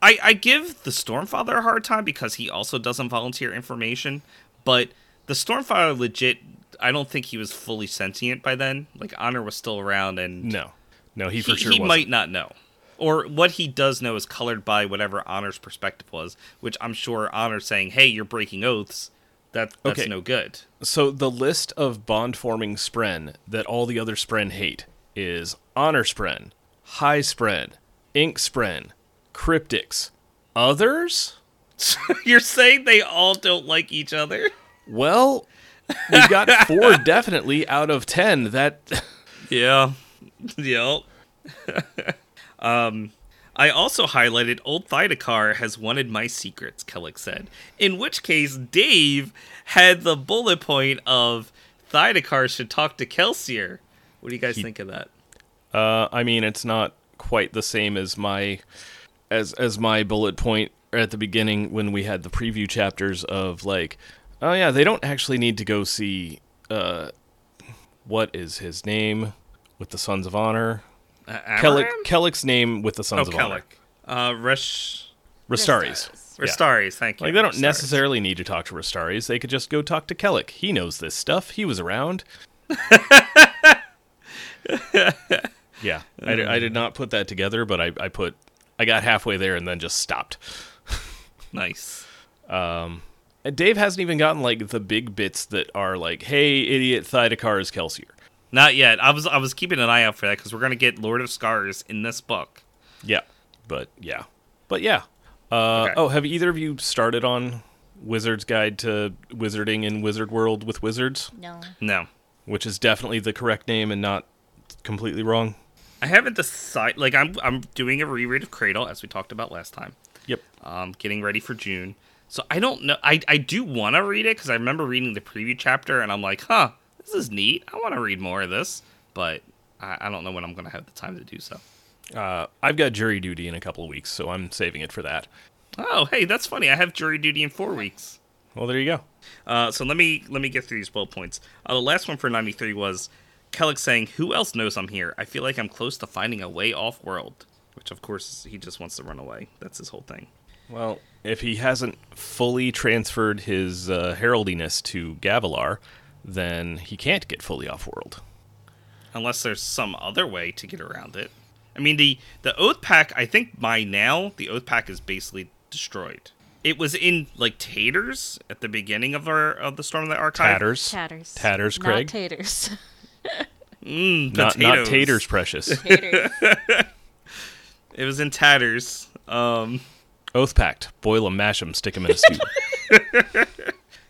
I I give the Stormfather a hard time because he also doesn't volunteer information, but the Stormfather legit. I don't think he was fully sentient by then. Like Honor was still around, and No, no, he he, for sure he wasn't. might not know. Or what he does know is colored by whatever Honor's perspective was, which I'm sure Honor's saying, "Hey, you're breaking oaths. That that's Okay. no good." So the list of bond-forming Spren that all the other Spren hate is Honor Spren, High Spren, Ink Spren, Cryptics. Others? You're saying they all don't like each other? Well, we've got four definitely out of ten. That Yeah. Yep. Um, I also highlighted Old Thaidakar has wanted my secrets, Kelek said. In which case, Dave had the bullet point of Thaidakar should talk to Kelsier. What do you guys think of that? Uh, I mean, it's not quite the same as my as as my bullet point at the beginning when we had the preview chapters of like, oh yeah, they don't actually need to go see uh, what is his name with the Sons of Honor. Uh, Kelek, Kelek's name with the Oh, Sons of Honor. Kelek. Uh, Resh... Restares. Yeah. Thank you. Like they don't Restares. necessarily need to talk to Restares. They could just go talk to Kelek. He knows this stuff. He was around. yeah, I, I did not put that together, but I, I put I got halfway there and then just stopped. Nice. And Dave hasn't even gotten like the big bits that are like, "Hey, idiot, Thaidakar is Kelsier." Not yet. I was I was keeping an eye out for that because we're gonna get Lord of Scars in this book. Yeah, but yeah, but yeah. Uh, Okay. Oh, have either of you started on Wizard's Guide to Wizarding in Wizard World with Wizards, No. No, which is definitely the correct name and not completely wrong? I haven't decided. Like I'm I'm doing a reread of Cradle as we talked about last time. Yep. Um, getting ready for June. So I don't know. I I do want to read it because I remember reading the preview chapter and I'm like, huh, this is neat. I want to read more of this, but I, I don't know when I'm gonna have the time to do so. Uh, I've got jury duty in a couple of weeks, so I'm saving it for that. Oh, hey, that's funny. I have jury duty in four weeks. Well, there you go. Uh, so let me let me get through these bullet points. Uh, the last one for 93 was Kelek saying, "Who else knows I'm here? I feel like I'm close to finding a way off world." Which, of course, he just wants to run away. That's his whole thing. Well, if he hasn't fully transferred his uh, heraldiness to Gavilar, then he can't get fully off world. Unless there's some other way to get around it. I mean, the the oath pact. I think by now the oath pact is basically destroyed. It was in like taters at the beginning of our of the Stormlight Archive. Tatters. Tatters. Tatters, Not Craig. taters. Mm, Not, not taters, precious. taters. It was in tatters. Um, Oath pact. Boil 'em, mash 'em, stick 'em in a stew.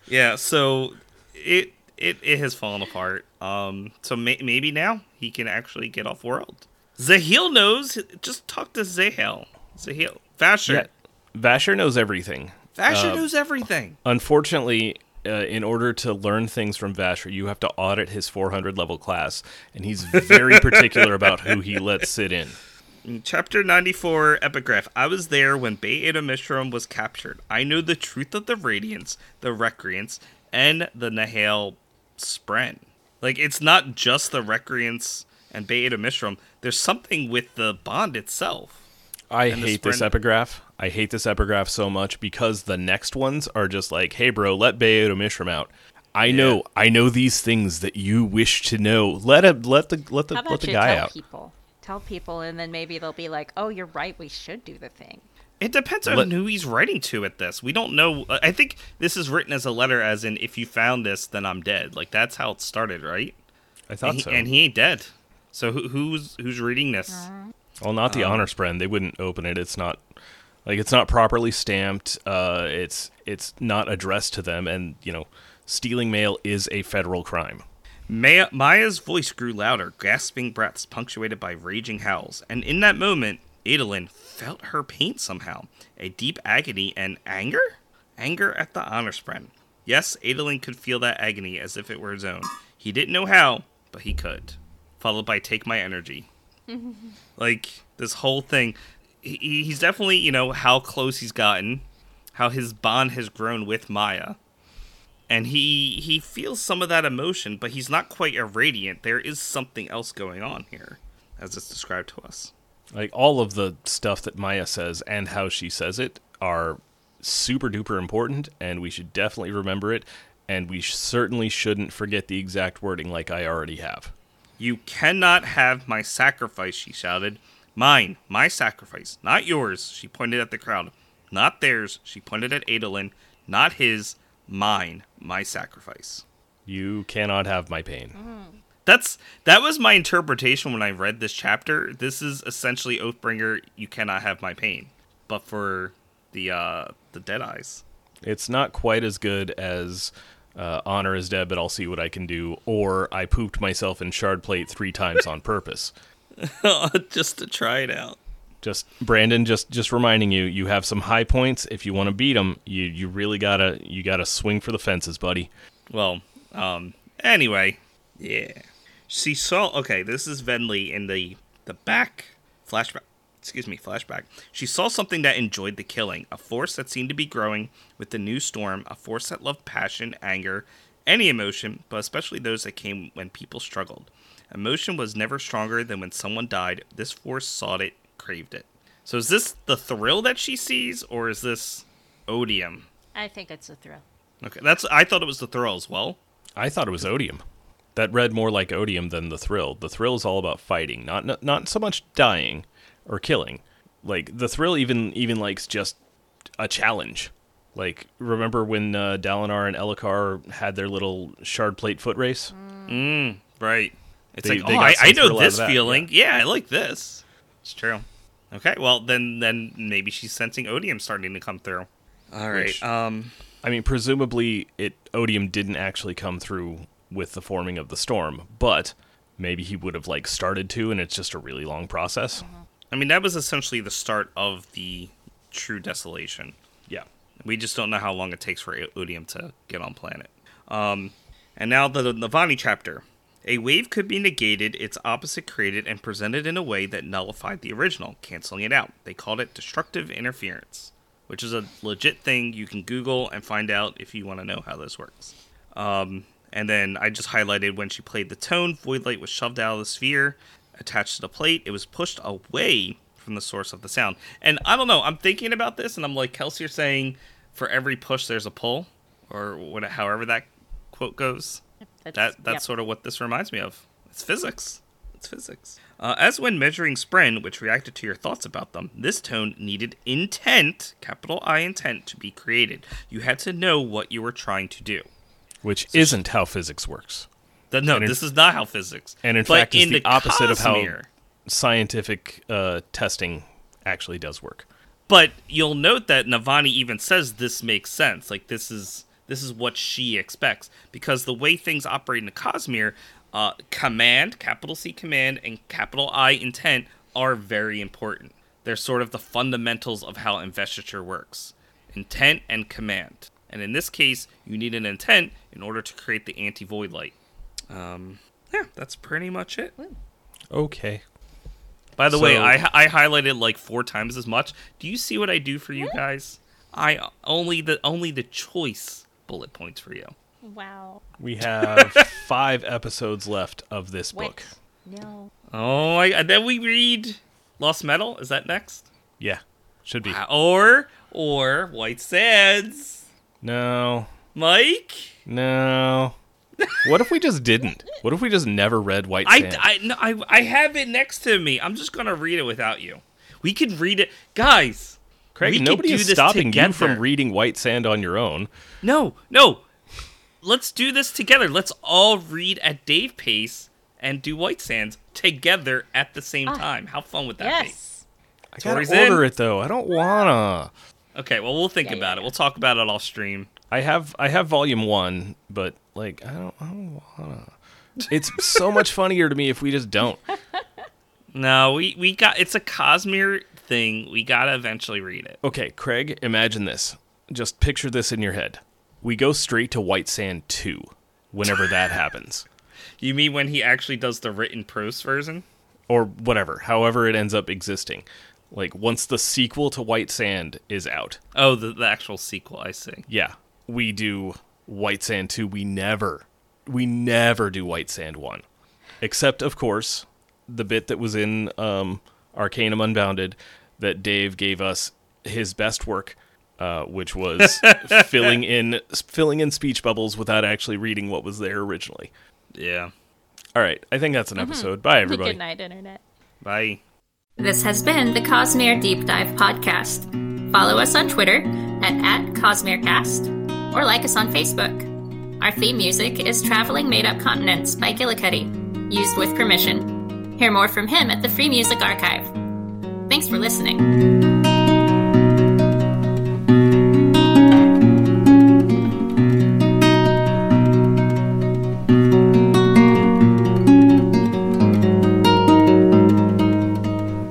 Yeah, so it it it has fallen apart. Um, so may- maybe now he can actually get off world. Zahel knows. Just talk to Zahel. Zahil. Vasher. yeah. Vasher knows everything. Vasher knows everything. Unfortunately, uh, in order to learn things from Vasher, you have to audit his 400 level class, and he's very particular about who he lets sit in. In Chapter 94 Epigraph. I was there when Ba-Ado-Mishram was captured. I know the truth of the Radiants, the Recreants, and the Nahel Spren. Like, it's not just the Recreants and Ba-Ado-Mishram. There's something with the bond itself. I hate this epigraph. I hate this epigraph so much because the next ones are just like, "Hey, bro, let Ba-Ado-Mishram out." I know, I know these things that you wish to know. Let him, let the, let the, How let the you guy tell out. people? Tell people, and then maybe they'll be like, "Oh, you're right. We should do the thing." It depends on Let- who he's writing to at this. We don't know. I think this is written as a letter, as in, if you found this, then I'm dead. Like, that's how it started, right? I thought and, he, so. and he ain't dead. So who, who's who's reading this? well, not the honor spren. They wouldn't open it. It's not like it's not properly stamped. Uh, it's it's not addressed to them, and you know, stealing mail is a federal crime. Maya, Maya's voice grew louder, gasping breaths punctuated by raging howls. And in that moment, Adolin felt her pain somehow. A deep agony and anger? Anger at the honor spren. Yes, Adolin could feel that agony as if it were his own. He didn't know how, but he could. Followed by Take My Energy. like, this whole thing. He, he's definitely, you know, how close he's gotten, how his bond has grown with Maya and he he feels some of that emotion, but he's not quite irradiant. There is something else going on here, as it's described to us. Like all of the stuff that Maya says and how she says it are super duper important, and we should definitely remember it. And we sh- certainly shouldn't forget the exact wording, like I already have. You cannot have my sacrifice, she shouted. Mine, my sacrifice, not yours, she pointed at the crowd. Not theirs, she pointed at Adolin. Not his, mine, my sacrifice. You cannot have my pain. Mm. That's that was my interpretation when I read this chapter. This is essentially Oathbringer, you cannot have my pain. But for the uh the Dead Eyes. It's not quite as good as uh, Honor is Dead, but I'll see what I can do, or I pooped myself in shard plate three times on purpose. Just to try it out. Just Brandon, just just reminding you, you have some high points. If you want to beat them, you you really gotta you gotta swing for the fences, buddy. Well, um, anyway, yeah. She saw. Okay, this is Venli in the the back flashback. Excuse me, flashback. She saw something that enjoyed the killing, a force that seemed to be growing with the new storm, a force that loved passion, anger, any emotion, but especially those that came when people struggled. Emotion was never stronger than when someone died. This force sought it, craved it. So is this the thrill that she sees, or is this odium? I think it's a thrill. Okay, that's. I thought it was the thrill as well. I thought it was odium. That read more like odium than the thrill. The thrill is all about fighting, not not, not so much dying or killing. Like the thrill even even likes just a challenge. Like remember when uh, Dalinar and Elhokar had their little shard plate foot race? Mm, right. It's They- like, they oh, I, I know thrill out of this that, feeling. Yeah. I like this. It's true. Okay, well then, then maybe she's sensing odium starting to come through. All right. Which- Um. I mean, presumably it odium didn't actually come through with the forming of the storm, but maybe he would have like started to, and it's just a really long process. I mean, that was essentially the start of the true desolation. Yeah. We just don't know how long it takes for odium to get on planet. Um, and now the Navani chapter. A wave could be negated, its opposite created, and presented in a way that nullified the original, canceling it out. They called it destructive interference, which is a legit thing you can Google and find out if you want to know how this works. Um, and then I just highlighted when she played the tone, Void Light was shoved out of the sphere, attached to the plate. It was pushed away from the source of the sound. And I don't know, I'm thinking about this and I'm like, Kelsier, you're saying for every push there's a pull, or what, however that quote goes. That's, That that's yep. sort of what this reminds me of. It's physics. It's physics. Uh, as when measuring spren, which reacted to your thoughts about them, this tone needed intent, capital I intent, to be created. You had to know what you were trying to do. Which isn't how physics works. The- no, And this is not how physics. And in but fact, in the opposite of how scientific uh, testing actually does work. But you'll note that Navani even says this makes sense. Like this is this is what she expects because the way things operate in the Cosmere, uh, command, capital C command, and capital I intent are very important. They're sort of the fundamentals of how investiture works. intent and command. And in this case, you need an intent in order to create the anti void light. Um, yeah, that's pretty much it. Okay. By the way, I I highlighted like four times as much. Do you see what I do for you guys? I only the only the choice bullet points for you. Wow. We have five episodes left of this What? book. No. Oh, I, and then we read Lost Metal. Is that next? Yeah, should be. Uh, Or or White Sands. No, Mike, no. What if we just didn't? What if we just never read White I, Sand? I, no, I I have it next to me. I'm just gonna read it without you. We could read it, guys. Craig, we could nobody do is this stopping you from reading White Sand on your own. No, no. Let's do this together. Let's all read at Dave pace and do White Sands together at the same ah, time. How fun would that Yes. I gotta Tori's in. order it though. I don't wanna. Be? Okay, well we'll think Yeah, about yeah. it. We'll talk about it off stream. I have I have volume one, but like I don't I don't wanna. It's so much funnier to me if we just don't. No, we we got it's a Cosmere thing. We gotta eventually read it. Okay, Craig, imagine this. Just picture this in your head. We go straight to White Sand 2 whenever that happens. You mean when he actually does the written prose version? Or whatever, however it ends up existing. Like once the sequel to White Sand is out. Oh, the, the actual sequel. I see. Yeah, we do White Sand 2. We never we never do White Sand 1. Except of course, the bit that was in um Arcanum Unbounded that Dave gave us his best work uh, which was filling in filling in speech bubbles without actually reading what was there originally. Yeah. All right, I think that's an episode. Bye, everybody. Good night, Internet. Bye. This has been the Cosmere Deep Dive Podcast. Follow us on Twitter at, at CosmereCast or like us on Facebook. Our theme music is Traveling Made Up Continents by Gillicuddy, used with permission. Hear more from him at the Free Music Archive. Thanks for listening.